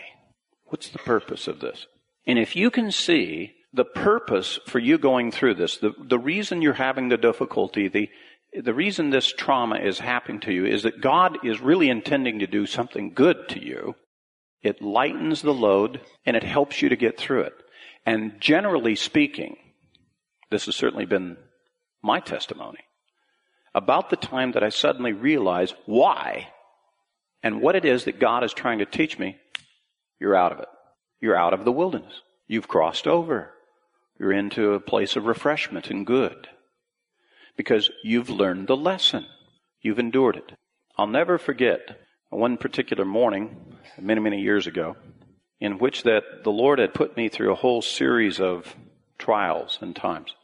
What's the purpose of this? And if you can see the purpose for you going through this, the, the reason you're having the difficulty, the, the reason this trauma is happening to you is that God is really intending to do something good to you. It lightens the load and it helps you to get through it. And generally speaking, this has certainly been my testimony. About the time that I suddenly realized why and what it is that God is trying to teach me, you're out of it. You're out of the wilderness. You've crossed over. You're into a place of refreshment and good. Because you've learned the lesson. You've endured it. I'll never forget one particular morning, many, many years ago, in which that the Lord had put me through a whole series of trials and times.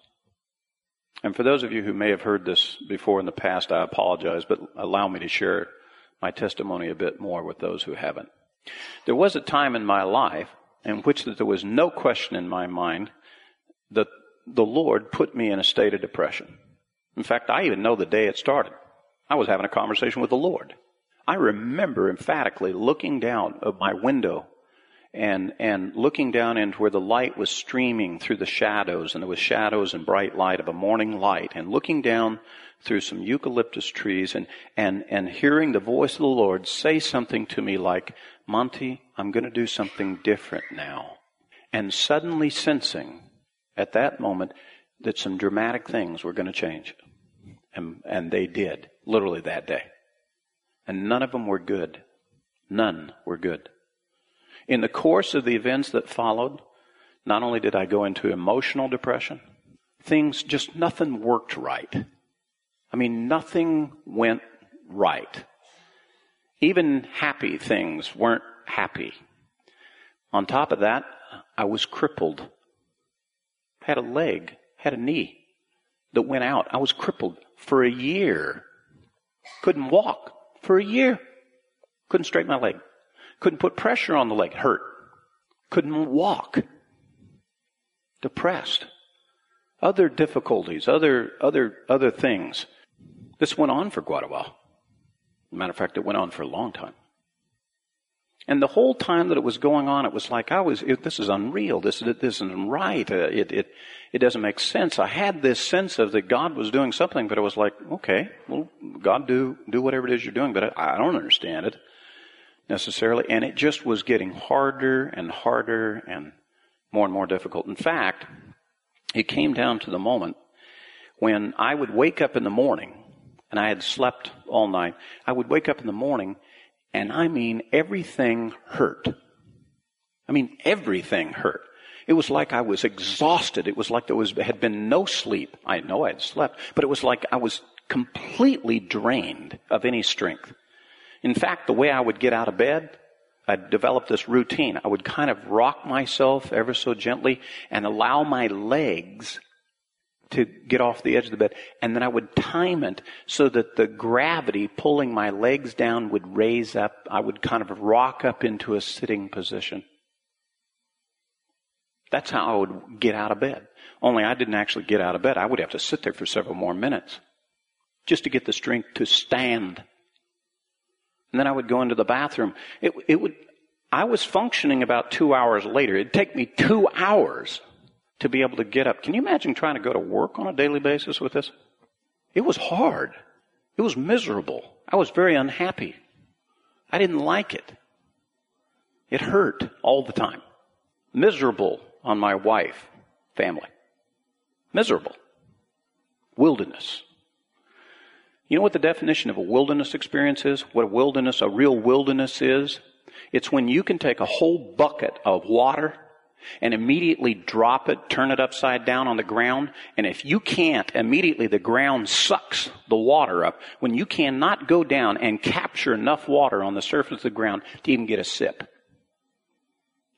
And for those of you who may have heard this before in the past, I apologize, but allow me to share my testimony a bit more with those who haven't. There was a time in my life in which that there was no question in my mind that the Lord put me in a state of depression. In fact, I even know the day it started. I was having a conversation with the Lord. I remember emphatically looking down of my window and, and looking down into where the light was streaming through the shadows, and there was shadows and bright light of a morning light, and looking down through some eucalyptus trees and, and, and hearing the voice of the Lord say something to me like, Monte, I'm going to do something different now. And suddenly sensing at that moment that some dramatic things were going to change. And, and they did, literally that day. And none of them were good. None were good. In the course of the events that followed, not only did I go into emotional depression, things just nothing worked right. I mean, nothing went right. Even happy things weren't happy. On top of that, I was crippled. Had a leg, had a knee that went out. I was crippled for a year. Couldn't walk for a year. Couldn't straighten my leg. Couldn't put pressure on the leg. Hurt. Couldn't walk. Depressed. Other difficulties, other, other, other things. This went on for quite a while. Matter of fact, it went on for a long time. And the whole time that it was going on, it was like I was, it, this is unreal. This, this isn't right. Uh, it, it, it doesn't make sense. I had this sense of that God was doing something, but it was like, okay, well, God do, do whatever it is you're doing, but I, I don't understand it necessarily. And it just was getting harder and harder and more and more difficult. In fact, it came down to the moment when I would wake up in the morning and I had slept all night, I would wake up in the morning and I mean everything hurt. I mean everything hurt. It was like I was exhausted. It was like there was, had been no sleep. I know I had slept, but it was like I was completely drained of any strength. In fact, the way I would get out of bed, I developed this routine. I would kind of rock myself ever so gently and allow my legs to get off the edge of the bed. And then I would time it so that the gravity pulling my legs down would raise up. I would kind of rock up into a sitting position. That's how I would get out of bed. Only I didn't actually get out of bed. I would have to sit there for several more minutes just to get the strength to stand. And then I would go into the bathroom. It, it would, I was functioning about two hours later. It'd take me two hours to be able to get up. Can you imagine trying to go to work on a daily basis with this? It was hard. It was miserable. I was very unhappy. I didn't like it. It hurt all the time. Miserable on my wife, family. Miserable. Wilderness. You know what the definition of a wilderness experience is? What a wilderness, a real wilderness is? It's when you can take a whole bucket of water and immediately drop it, turn it upside down on the ground, and if you can't, immediately the ground sucks the water up when you cannot go down and capture enough water on the surface of the ground to even get a sip.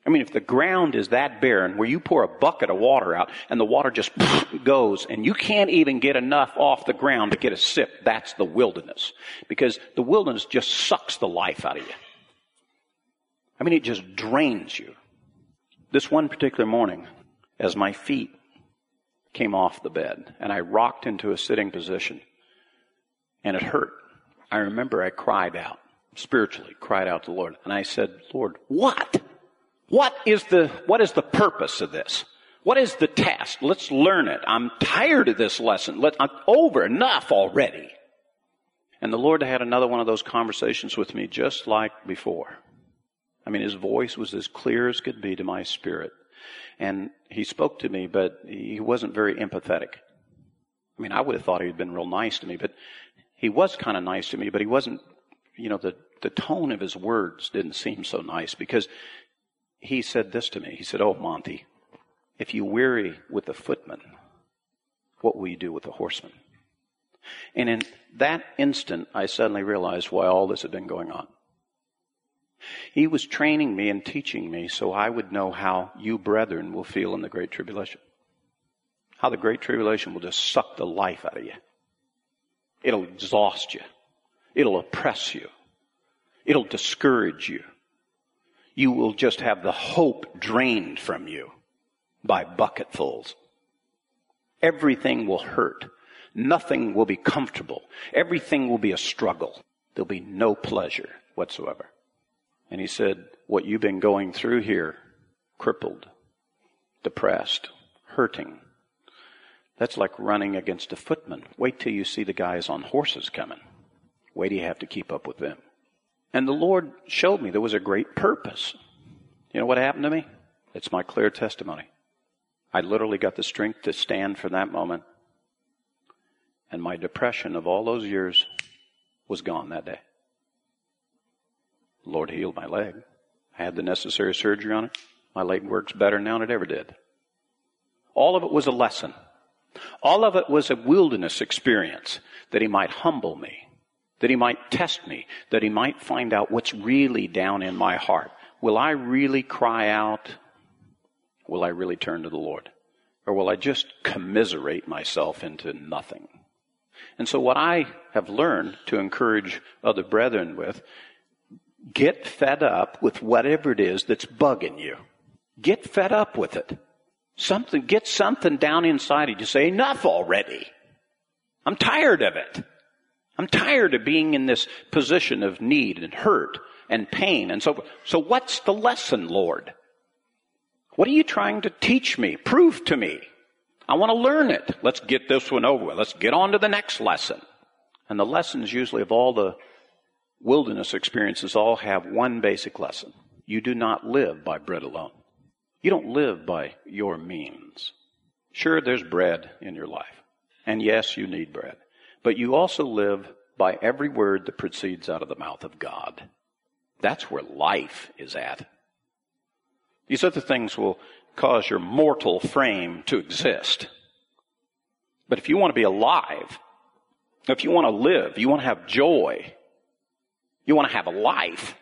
I mean, if the ground is that barren where you pour a bucket of water out and the water just goes and you can't even get enough off the ground to get a sip, that's the wilderness. Because the wilderness just sucks the life out of you. I mean, it just drains you. This one particular morning, as my feet came off the bed and I rocked into a sitting position and it hurt, I remember I cried out, spiritually cried out to the Lord. And I said, Lord, what? What is the, what is the purpose of this? What is the task? Let's learn it. I'm tired of this lesson. Let, I'm over enough already. And the Lord had another one of those conversations with me just like before. I mean, his voice was as clear as could be to my spirit. And he spoke to me, but he wasn't very empathetic. I mean, I would have thought he'd been real nice to me, but he was kind of nice to me, but he wasn't, you know, the, the tone of his words didn't seem so nice because he said this to me. He said, Oh, Monte, if you weary with the footman, what will you do with the horseman? And in that instant, I suddenly realized why all this had been going on. He was training me and teaching me so I would know how you brethren will feel in the Great Tribulation. How the Great Tribulation will just suck the life out of you. It'll exhaust you. It'll oppress you. It'll discourage you you will just have the hope drained from you by bucketfuls. Everything will hurt. Nothing will be comfortable. Everything will be a struggle. There'll be no pleasure whatsoever. And he said, what you've been going through here, crippled, depressed, hurting, that's like running against a footman. Wait till you see the guys on horses coming. Wait till you have to keep up with them. And the Lord showed me there was a great purpose. You know what happened to me? It's my clear testimony. I literally got the strength to stand for that moment. And my depression of all those years was gone that day. The Lord healed my leg. I had the necessary surgery on it. My leg works better now than it ever did. All of it was a lesson. All of it was a wilderness experience that He might humble me that he might test me, that he might find out what's really down in my heart. Will I really cry out? Will I really turn to the Lord? Or will I just commiserate myself into nothing? And so what I have learned to encourage other brethren with, get fed up with whatever it is that's bugging you. Get fed up with it. Something, get something down inside of you say, enough already. I'm tired of it. I'm tired of being in this position of need and hurt and pain and so forth. So what's the lesson, Lord? What are you trying to teach me? Prove to me. I want to learn it. Let's get this one over with. Let's get on to the next lesson. And the lessons usually of all the wilderness experiences all have one basic lesson. You do not live by bread alone. You don't live by your means. Sure, there's bread in your life. And yes, you need bread. But you also live by every word that proceeds out of the mouth of God. That's where life is at. These other things will cause your mortal frame to exist. But if you want to be alive, if you want to live, you want to have joy, you want to have a life,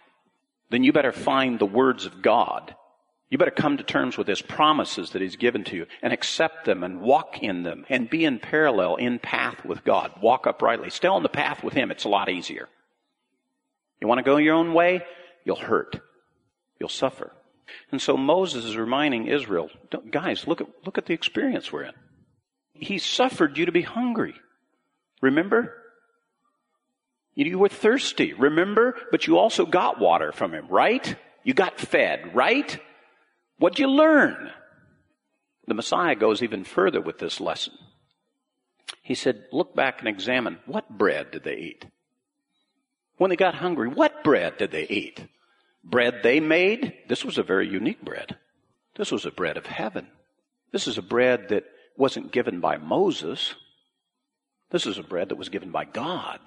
then you better find the words of God. You better come to terms with His promises that He's given to you and accept them and walk in them and be in parallel, in path with God. Walk uprightly. Stay on the path with Him. It's a lot easier. You want to go your own way? You'll hurt. You'll suffer. And so Moses is reminding Israel, guys, look at, look at the experience we're in. He suffered you to be hungry. Remember? You were thirsty, remember? But you also got water from him, right? You got fed, right? What'd you learn? The Messiah goes even further with this lesson. He said, look back and examine what bread did they eat? When they got hungry, what bread did they eat? Bread they made? This was a very unique bread. This was a bread of heaven. This is a bread that wasn't given by Moses. This is a bread that was given by God.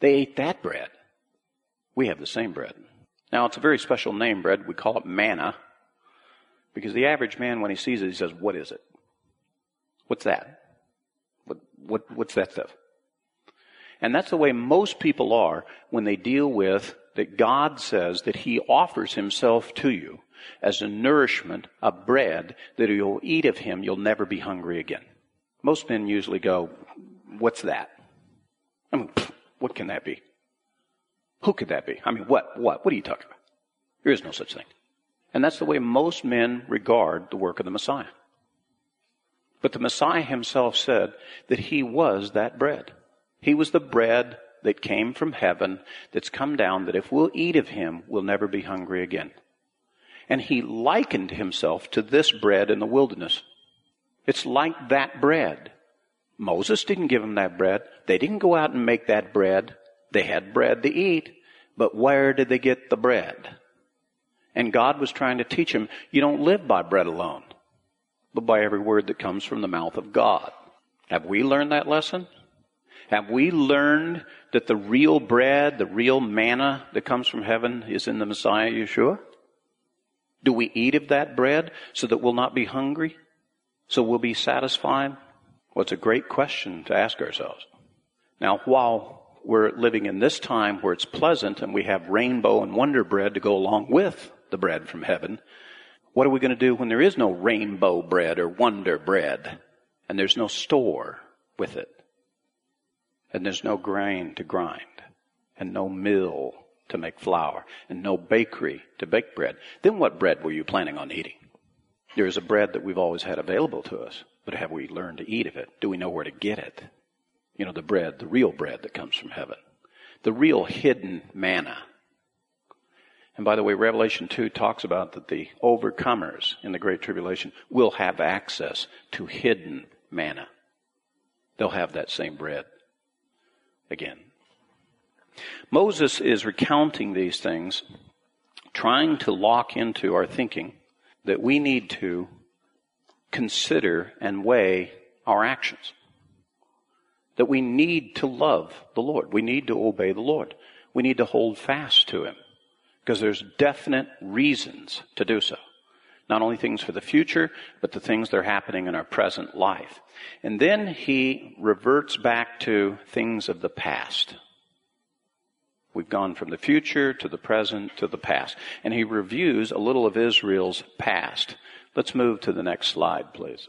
They ate that bread. We have the same bread. Now, it's a very special name bread. We call it manna because the average man, when he sees it, he says, What is it? What's that? What, what, what's that stuff? And that's the way most people are when they deal with that God says that He offers Himself to you as a nourishment, a bread that you'll eat of Him, you'll never be hungry again. Most men usually go, What's that? I mean, what can that be? Who could that be? I mean, what? What? What are you talking about? There is no such thing. And that's the way most men regard the work of the Messiah. But the Messiah himself said that he was that bread. He was the bread that came from heaven, that's come down, that if we'll eat of him, we'll never be hungry again. And he likened himself to this bread in the wilderness. It's like that bread. Moses didn't give them that bread. They didn't go out and make that bread. They had bread to eat, but where did they get the bread? And God was trying to teach him, you don't live by bread alone, but by every word that comes from the mouth of God. Have we learned that lesson? Have we learned that the real bread, the real manna that comes from heaven is in the Messiah Yeshua? Do we eat of that bread so that we'll not be hungry? So we'll be satisfied? Well, it's a great question to ask ourselves. Now, while we're living in this time where it's pleasant and we have rainbow and wonder bread to go along with the bread from heaven, what are we going to do when there is no rainbow bread or wonder bread and there's no store with it? And there's no grain to grind and no mill to make flour and no bakery to bake bread. Then what bread were you planning on eating? There is a bread that we've always had available to us. But have we learned to eat of it? Do we know where to get it? You know, the bread, the real bread that comes from heaven. The real hidden manna. And by the way, Revelation 2 talks about that the overcomers in the Great Tribulation will have access to hidden manna. They'll have that same bread again. Moses is recounting these things, trying to lock into our thinking that we need to consider and weigh our actions. That we need to love the Lord. We need to obey the Lord. We need to hold fast to Him. Because there's definite reasons to do so. Not only things for the future, but the things that are happening in our present life. And then he reverts back to things of the past. We've gone from the future to the present to the past. And he reviews a little of Israel's past. Let's move to the next slide, please.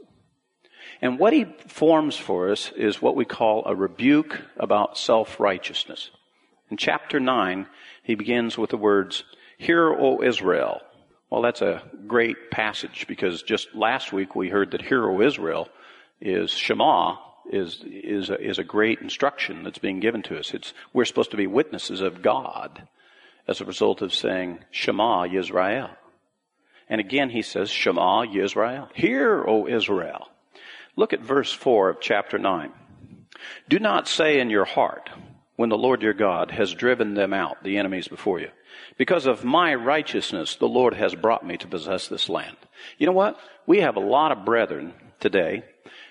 And what he forms for us is what we call a rebuke about self-righteousness. In chapter 9, he begins with the words, Hear, O Israel. Well, that's a great passage because just last week we heard that Hear, O Israel is Shema, is, is, a, is a great instruction that's being given to us. It's, we're supposed to be witnesses of God as a result of saying Shema Yisrael. And again, he says, Shema Yisrael. Hear, O Israel. Look at verse 4 of chapter 9. Do not say in your heart, when the Lord your God has driven them out, the enemies before you, because of my righteousness, the Lord has brought me to possess this land. You know what? We have a lot of brethren today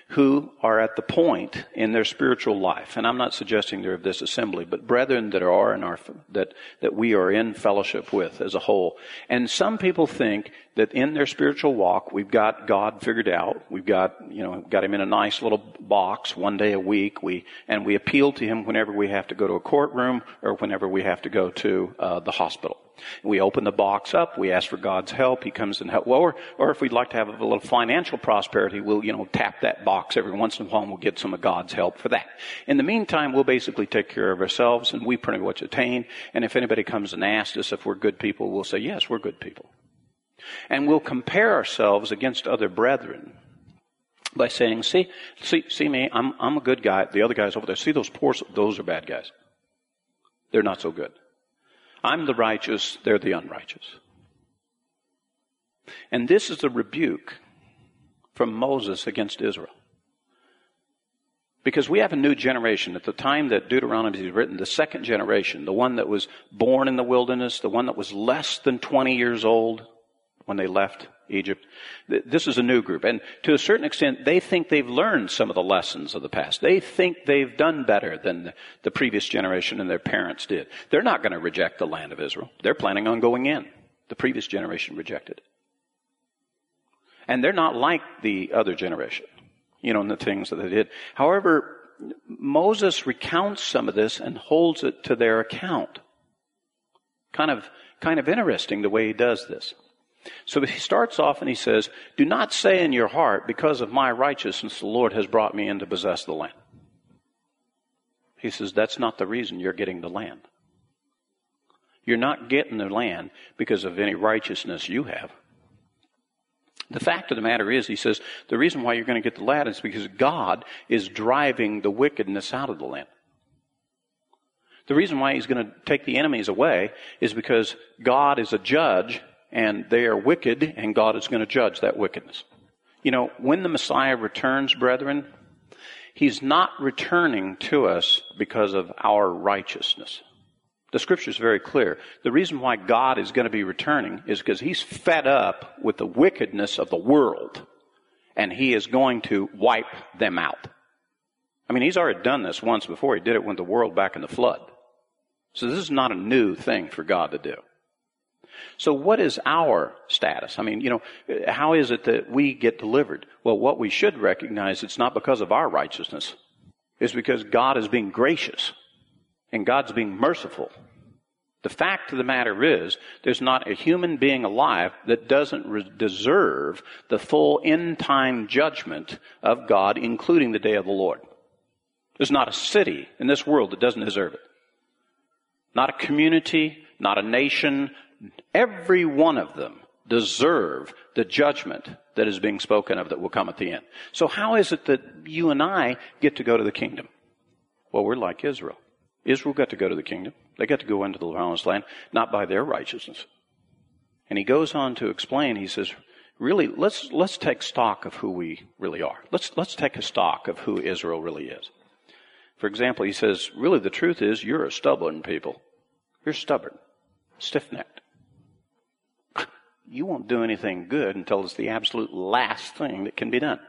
who are at the point in their spiritual life, and I'm not suggesting they're of this assembly, but brethren that are in our, that, that we are in fellowship with as a whole. And some people think that in their spiritual walk, we've got God figured out. We've got, you know, got him in a nice little box one day a week. We, and we appeal to him whenever we have to go to a courtroom or whenever we have to go to uh, the hospital. We open the box up. We ask for God's help. He comes and help. Well, or, or if we'd like to have a little financial prosperity, we'll, you know, tap that box every once in a while and we'll get some of God's help for that. In the meantime, we'll basically take care of ourselves and we pretty much attain. And if anybody comes and asks us if we're good people, we'll say, yes, we're good people. And we'll compare ourselves against other brethren by saying, see, see, see me, I'm, I'm a good guy. The other guy's over there. See those poor, those are bad guys. They're not so good. I'm the righteous, they're the unrighteous. And this is a rebuke from Moses against Israel. Because we have a new generation. At the time that Deuteronomy is written, the second generation, the one that was born in the wilderness, the one that was less than 20 years old when they left Egypt. This is a new group. And to a certain extent, they think they've learned some of the lessons of the past. They think they've done better than the previous generation and their parents did. They're not going to reject the land of Israel. They're planning on going in. The previous generation rejected. And they're not like the other generation, you know, in the things that they did. However, Moses recounts some of this and holds it to their account. Kind of, kind of interesting the way he does this. So he starts off and he says, Do not say in your heart, because of my righteousness, the Lord has brought me in to possess the land. He says, That's not the reason you're getting the land. You're not getting the land because of any righteousness you have. The fact of the matter is, he says, the reason why you're going to get the land is because God is driving the wickedness out of the land. The reason why he's going to take the enemies away is because God is a judge and they are wicked, and God is going to judge that wickedness. You know, when the Messiah returns, brethren, he's not returning to us because of our righteousness. The scripture is very clear. The reason why God is going to be returning is because he's fed up with the wickedness of the world, and he is going to wipe them out. I mean, he's already done this once before. He did it with the world back in the flood. So this is not a new thing for God to do. So what is our status? I mean, you know, how is it that we get delivered? Well, what we should recognize, it's not because of our righteousness. It's because God is being gracious and God's being merciful. The fact of the matter is, there's not a human being alive that doesn't re- deserve the full end time judgment of God, including the day of the Lord. There's not a city in this world that doesn't deserve it. Not a community, not a nation, Every one of them deserve the judgment that is being spoken of that will come at the end. So how is it that you and I get to go to the kingdom? Well, we're like Israel. Israel got to go to the kingdom. They got to go into the promised land, not by their righteousness. And he goes on to explain, he says, really, let's, let's take stock of who we really are. Let's, let's take a stock of who Israel really is. For example, he says, really the truth is you're a stubborn people. You're stubborn, stiff-necked you won't do anything good until it's the absolute last thing that can be done.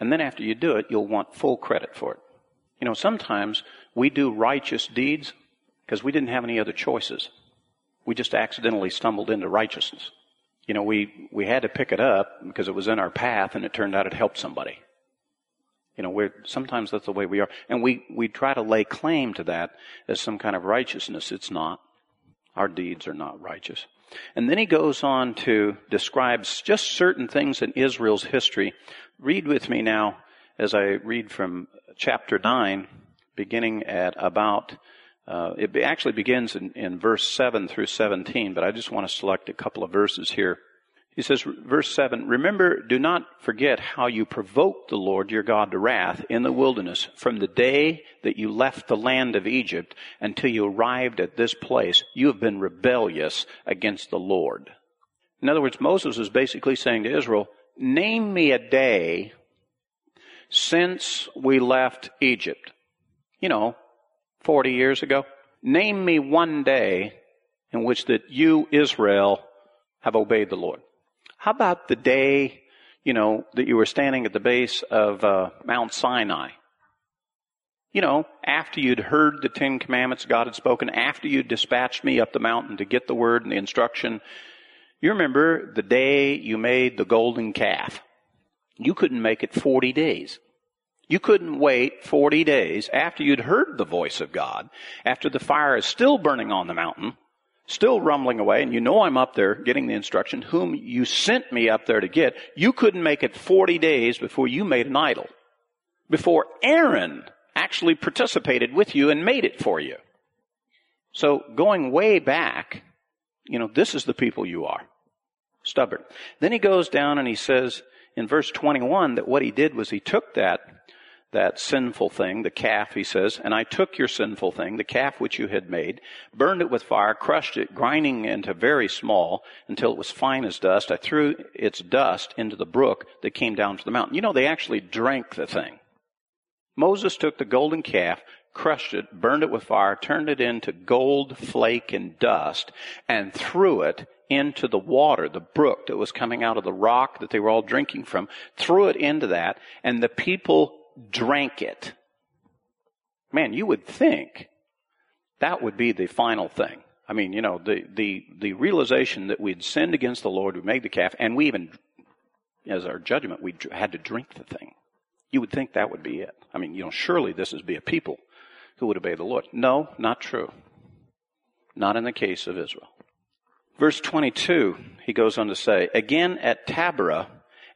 And then after you do it, you'll want full credit for it. You know, sometimes we do righteous deeds because we didn't have any other choices. We just accidentally stumbled into righteousness. You know, we, we had to pick it up because it was in our path and it turned out it helped somebody. You know, we're, sometimes that's the way we are. And we, we try to lay claim to that as some kind of righteousness. It's not. Our deeds are not righteous. And then he goes on to describe just certain things in Israel's history. Read with me now as I read from chapter 9, beginning at about, uh, it actually begins in, in verse 7 through 17, but I just want to select a couple of verses here. He says, verse 7, Remember, do not forget how you provoked the Lord your God to wrath in the wilderness from the day that you left the land of Egypt until you arrived at this place. You have been rebellious against the Lord. In other words, Moses is basically saying to Israel, Name me a day since we left Egypt. You know, 40 years ago. Name me one day in which that you, Israel, have obeyed the Lord. How about the day you know, that you were standing at the base of uh, Mount Sinai. You know, after you'd heard the Ten Commandments God had spoken, after you'd dispatched me up the mountain to get the word and the instruction, you remember the day you made the golden calf. You couldn't make it 40 days. You couldn't wait 40 days after you'd heard the voice of God, after the fire is still burning on the mountain, still rumbling away, and you know I'm up there getting the instruction, whom you sent me up there to get. You couldn't make it 40 days before you made an idol. Before Aaron actually participated with you and made it for you. So going way back, you know, this is the people you are. Stubborn. Then he goes down and he says in verse 21 that what he did was he took that that sinful thing, the calf, he says, and I took your sinful thing, the calf which you had made, burned it with fire, crushed it, grinding into very small until it was fine as dust. I threw its dust into the brook that came down to the mountain. You know, they actually drank the thing. Moses took the golden calf, crushed it, burned it with fire, turned it into gold flake and dust, and threw it into the water, the brook that was coming out of the rock that they were all drinking from, threw it into that, and the people drank it. Man, you would think that would be the final thing. I mean, you know, the, the, the realization that we'd sinned against the Lord, we made the calf, and we even, as our judgment, we had to drink the thing. You would think that would be it. I mean, you know, surely this is be a people who would obey the Lord. No, not true. Not in the case of Israel. Verse 22, he goes on to say, Again at Taberah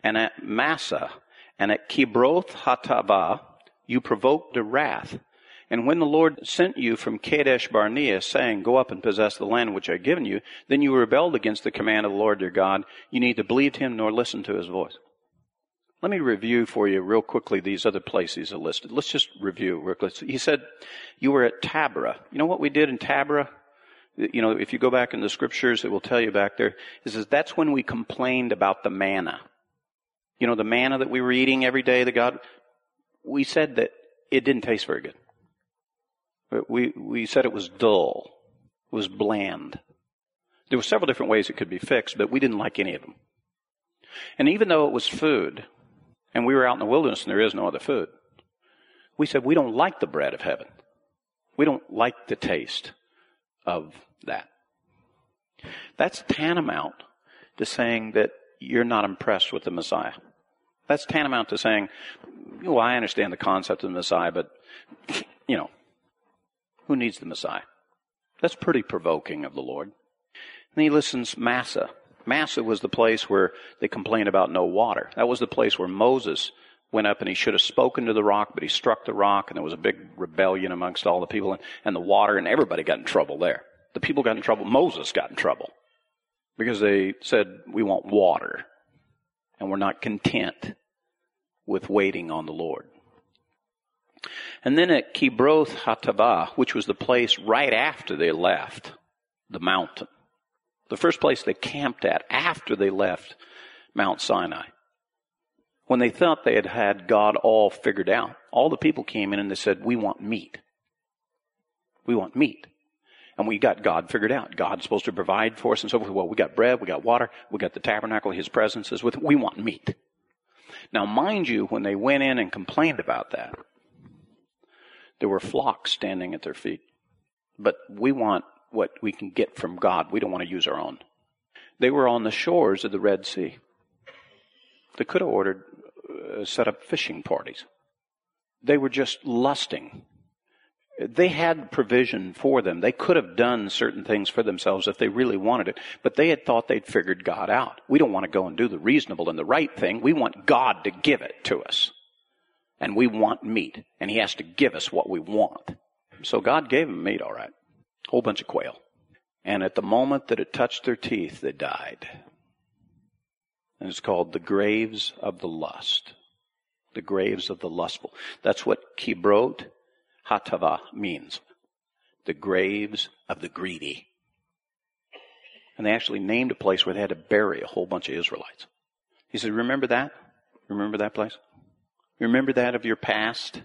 and at Massah and at Kibroth Hattaavah you provoked the wrath. And when the Lord sent you from Kadesh Barnea, saying, Go up and possess the land which I have given you, then you rebelled against the command of the Lord your God. You neither believed him nor listened to his voice. Let me review for you real quickly these other places are listed. Let's just review real quick. He said, You were at Taberah. You know what we did in Taberah? You know, if you go back in the scriptures, it will tell you back there. It says that's when we complained about the manna. You know, the manna that we were eating every day that God, we said that it didn't taste very good. We, we said it was dull. It was bland. There were several different ways it could be fixed, but we didn't like any of them. And even though it was food, and we were out in the wilderness and there is no other food, we said we don't like the bread of heaven. We don't like the taste of that. That's tantamount to saying that you're not impressed with the Messiah. That's tantamount to saying, well, I understand the concept of the Messiah, but, you know, who needs the Messiah? That's pretty provoking of the Lord. And he listens Massah. Massah was the place where they complained about no water. That was the place where Moses went up and he should have spoken to the rock, but he struck the rock and there was a big rebellion amongst all the people and, and the water and everybody got in trouble there. The people got in trouble. Moses got in trouble because they said, we want water and we're not content with waiting on the Lord. And then at Kibroth Hattaavah, which was the place right after they left the mountain, the first place they camped at after they left Mount Sinai. When they thought they had had God all figured out, all the people came in and they said, we want meat. We want meat. And we got God figured out. God's supposed to provide for us and so forth. Well, we got bread, we got water, we got the tabernacle, His presence is with, we want meat. Now, mind you, when they went in and complained about that, there were flocks standing at their feet. But we want what we can get from God. We don't want to use our own. They were on the shores of the Red Sea. They could have ordered, uh, set up fishing parties. They were just lusting they had provision for them. They could have done certain things for themselves if they really wanted it, but they had thought they'd figured God out. We don't want to go and do the reasonable and the right thing. We want God to give it to us. And we want meat, and He has to give us what we want. So God gave them meat, all right. A whole bunch of quail. And at the moment that it touched their teeth, they died. And it's called the graves of the lust. The graves of the lustful. That's what Kibroth Hattaavah means the graves of the greedy. And they actually named a place where they had to bury a whole bunch of Israelites. He said, Remember that? Remember that place? Remember that of your past?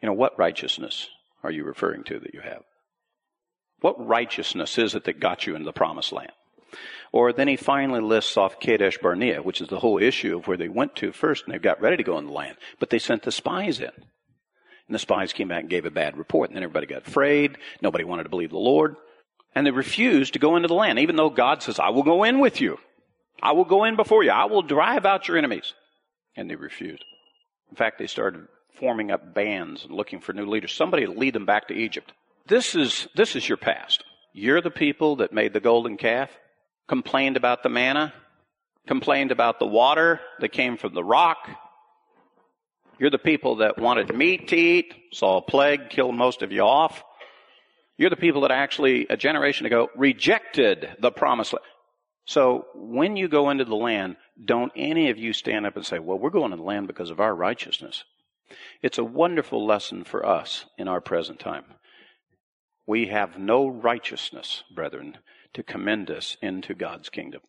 You know, what righteousness are you referring to that you have? What righteousness is it that got you into the promised land? Or then he finally lists off Kadesh Barnea, which is the whole issue of where they went to first and they got ready to go in the land. But they sent the spies in. And the spies came back and gave a bad report. And then everybody got afraid. Nobody wanted to believe the Lord. And they refused to go into the land, even though God says, I will go in with you. I will go in before you. I will drive out your enemies. And they refused. In fact, they started forming up bands and looking for new leaders. Somebody to lead them back to Egypt. This is, this is your past. You're the people that made the golden calf, complained about the manna, complained about the water that came from the rock. You're the people that wanted meat to eat, saw a plague, killed most of you off. You're the people that actually, a generation ago, rejected the promised land. So when you go into the land, don't any of you stand up and say, well, we're going to the land because of our righteousness. It's a wonderful lesson for us in our present time. We have no righteousness, brethren, to commend us into God's kingdom.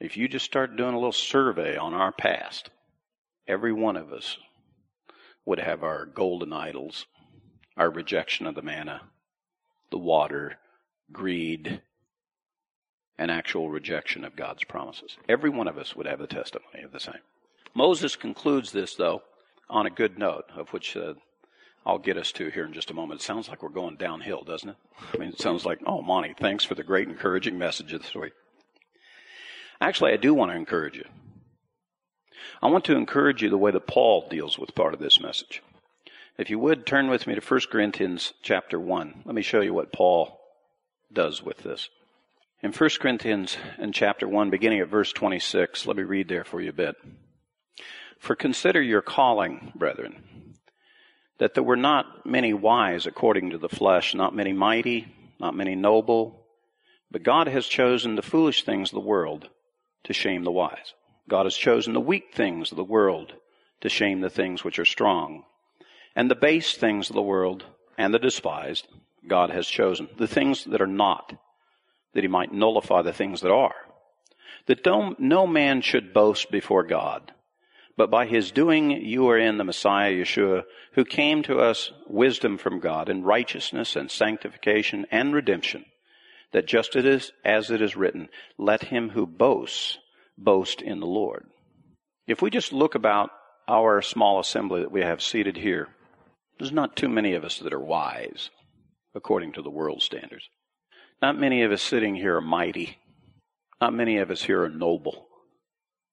If you just start doing a little survey on our past, every one of us would have our golden idols, our rejection of the manna, the water, greed, and actual rejection of God's promises. Every one of us would have the testimony of the same. Moses concludes this, though, on a good note, of which uh, I'll get us to here in just a moment. It sounds like we're going downhill, doesn't it? I mean, it sounds like, oh, Monte, thanks for the great encouraging message this week. Actually, I do want to encourage you. I want to encourage you the way that Paul deals with part of this message. If you would turn with me to 1 Corinthians chapter 1. Let me show you what Paul does with this. In 1 Corinthians in chapter 1, beginning at verse 26, let me read there for you a bit. For consider your calling, brethren, that there were not many wise according to the flesh, not many mighty, not many noble, but God has chosen the foolish things of the world to shame the wise. God has chosen the weak things of the world to shame the things which are strong. And the base things of the world and the despised, God has chosen. The things that are not, that he might nullify the things that are. That no man should boast before God. But by his doing, you are in the Messiah Yeshua, who came to us wisdom from God and righteousness and sanctification and redemption. That just it is, as it is written, let him who boasts boast in the Lord. If we just look about our small assembly that we have seated here, there's not too many of us that are wise, according to the world standards. Not many of us sitting here are mighty. Not many of us here are noble.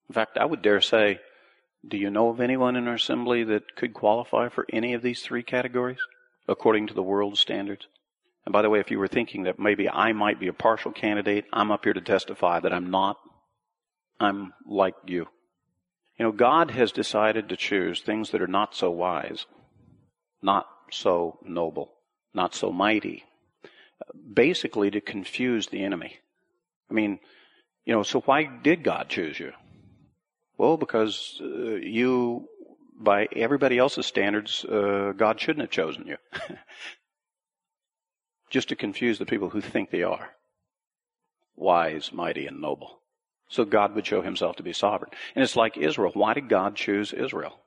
In fact, I would dare say, do you know of anyone in our assembly that could qualify for any of these three categories, according to the world standards? And by the way, if you were thinking that maybe I might be a partial candidate, I'm up here to testify that I'm not. I'm like you. You know, God has decided to choose things that are not so wise, not so noble, not so mighty, basically to confuse the enemy. I mean, you know, so why did God choose you? Well, because uh, you, by everybody else's standards, uh, God shouldn't have chosen you. Just to confuse the people who think they are wise, mighty, and noble. So God would show himself to be sovereign. And it's like Israel. Why did God choose Israel?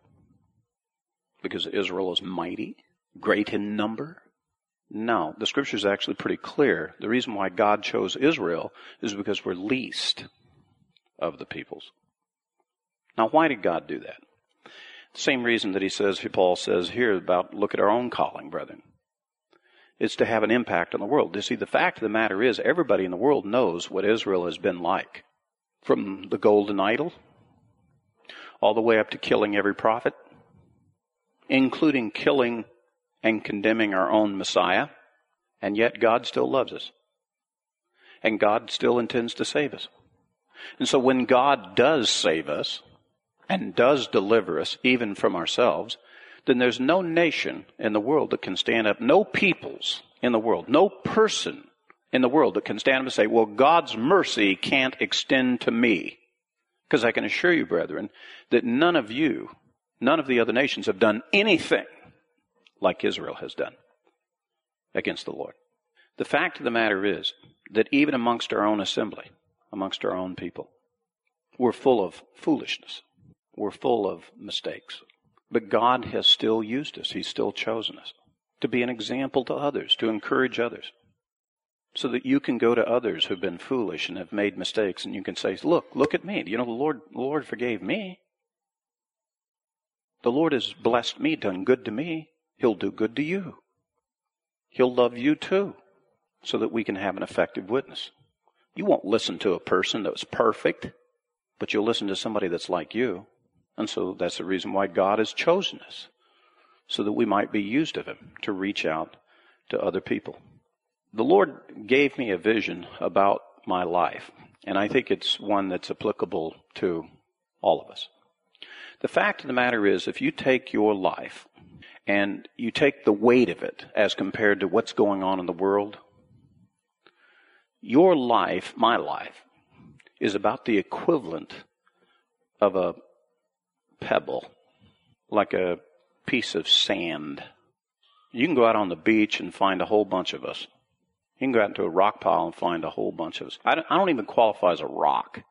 Because Israel is mighty, great in number? No, the scripture is actually pretty clear. The reason why God chose Israel is because we're least of the peoples. Now, why did God do that? The same reason that he says, Paul says here about look at our own calling, brethren. It's to have an impact on the world. You see, the fact of the matter is everybody in the world knows what Israel has been like from the golden idol all the way up to killing every prophet, including killing and condemning our own Messiah, and yet God still loves us. And God still intends to save us. And so when God does save us and does deliver us even from ourselves, then there's no nation in the world that can stand up, no peoples in the world, no person in the world that can stand up and say, well, God's mercy can't extend to me. Because I can assure you, brethren, that none of you, none of the other nations have done anything like Israel has done against the Lord. The fact of the matter is that even amongst our own assembly, amongst our own people, we're full of foolishness. We're full of mistakes. But God has still used us. He's still chosen us to be an example to others, to encourage others. So that you can go to others who've been foolish and have made mistakes and you can say, look, look at me. You know, the Lord, the Lord forgave me. The Lord has blessed me, done good to me. He'll do good to you. He'll love you too, so that we can have an effective witness. You won't listen to a person that's perfect, but you'll listen to somebody that's like you. And so that's the reason why God has chosen us, so that we might be used of Him to reach out to other people the Lord gave me a vision about my life, and I think it's one that's applicable to all of us. The fact of the matter is, if you take your life and you take the weight of it as compared to what's going on in the world, your life, my life, is about the equivalent of a pebble, like a piece of sand. You can go out on the beach and find a whole bunch of us. You can go out into a rock pile and find a whole bunch of. I don't, I don't even qualify as a rock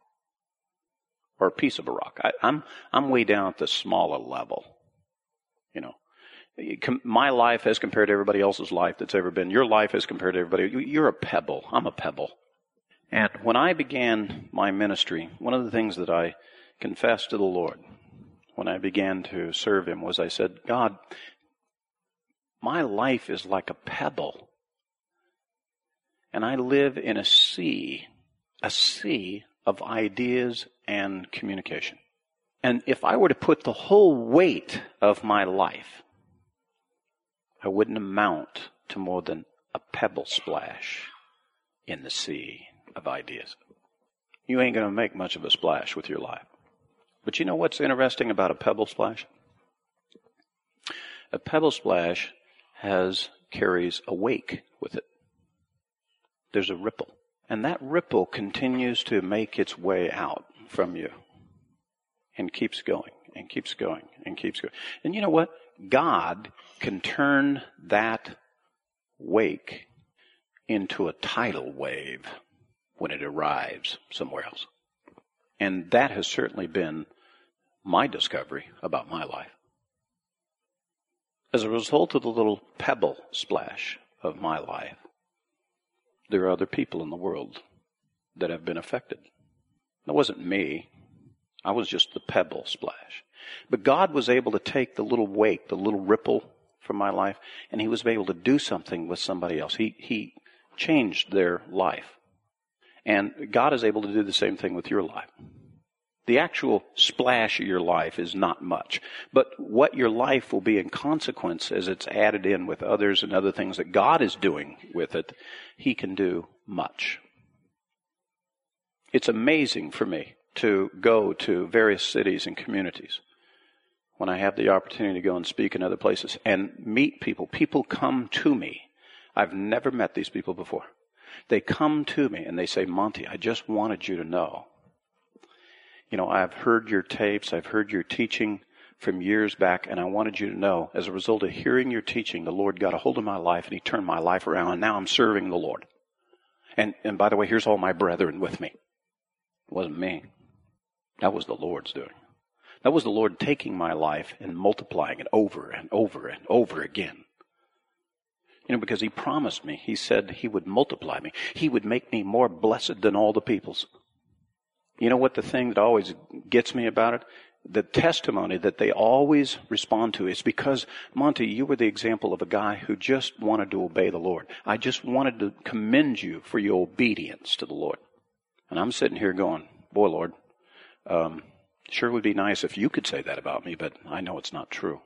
or a piece of a rock. I, I'm I'm way down at the smaller level. You know, my life as compared to everybody else's life that's ever been. Your life as compared to everybody. You're a pebble. I'm a pebble. And when I began my ministry, one of the things that I confessed to the Lord when I began to serve Him was I said, God, my life is like a pebble and I live in a sea, a sea of ideas and communication. And if I were to put the whole weight of my life, I wouldn't amount to more than a pebble splash in the sea of ideas. You ain't going to make much of a splash with your life. But you know what's interesting about a pebble splash? A pebble splash has carries a wake with it there's a ripple. And that ripple continues to make its way out from you and keeps going and keeps going and keeps going. And you know what? God can turn that wake into a tidal wave when it arrives somewhere else. And that has certainly been my discovery about my life. As a result of the little pebble splash of my life, there are other people in the world that have been affected. That wasn't me. I was just the pebble splash. But God was able to take the little wake, the little ripple from my life, and He was able to do something with somebody else. He, he changed their life. And God is able to do the same thing with your life. The actual splash of your life is not much. But what your life will be in consequence as it's added in with others and other things that God is doing with it, He can do much. It's amazing for me to go to various cities and communities when I have the opportunity to go and speak in other places and meet people. People come to me. I've never met these people before. They come to me and they say, Monte, I just wanted you to know you know, I've heard your tapes, I've heard your teaching from years back, and I wanted you to know, as a result of hearing your teaching, the Lord got a hold of my life and He turned my life around, and now I'm serving the Lord. And, and by the way, here's all my brethren with me. It wasn't me. That was the Lord's doing. That was the Lord taking my life and multiplying it over and over and over again. You know, because He promised me, He said He would multiply me. He would make me more blessed than all the peoples. You know what the thing that always gets me about it? The testimony that they always respond to is because, Monte, you were the example of a guy who just wanted to obey the Lord. I just wanted to commend you for your obedience to the Lord. And I'm sitting here going, boy, Lord, um, sure would be nice if you could say that about me, but I know it's not true.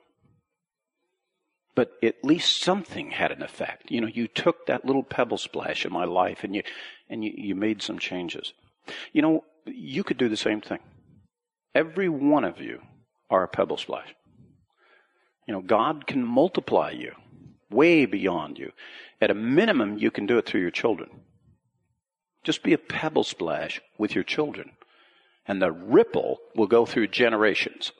But at least something had an effect. You know, you took that little pebble splash in my life and you, and you, you made some changes. You know, you could do the same thing. Every one of you are a pebble splash. You know, God can multiply you way beyond you. At a minimum, you can do it through your children. Just be a pebble splash with your children, and the ripple will go through generations.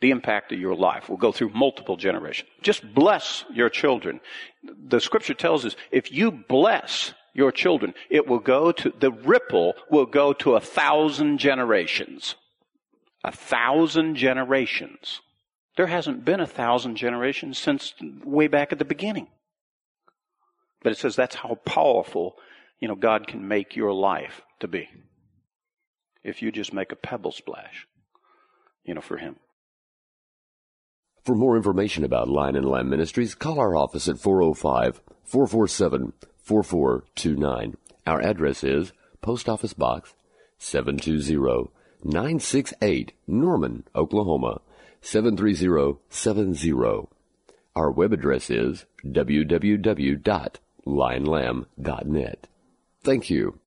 The impact of your life will go through multiple generations. Just bless your children. The scripture tells us if you bless your children. It will go to, the ripple will go to a thousand generations. A thousand generations. There hasn't been a thousand generations since way back at the beginning. But it says that's how powerful, you know, God can make your life to be. If you just make a pebble splash, you know, for Him. For more information about Lion and Lamb Ministries, call our office at 405 447 4429. Our address is Post Office Box 720 968 Norman, Oklahoma 73070. Our web address is www.lionlamb.net. Thank you.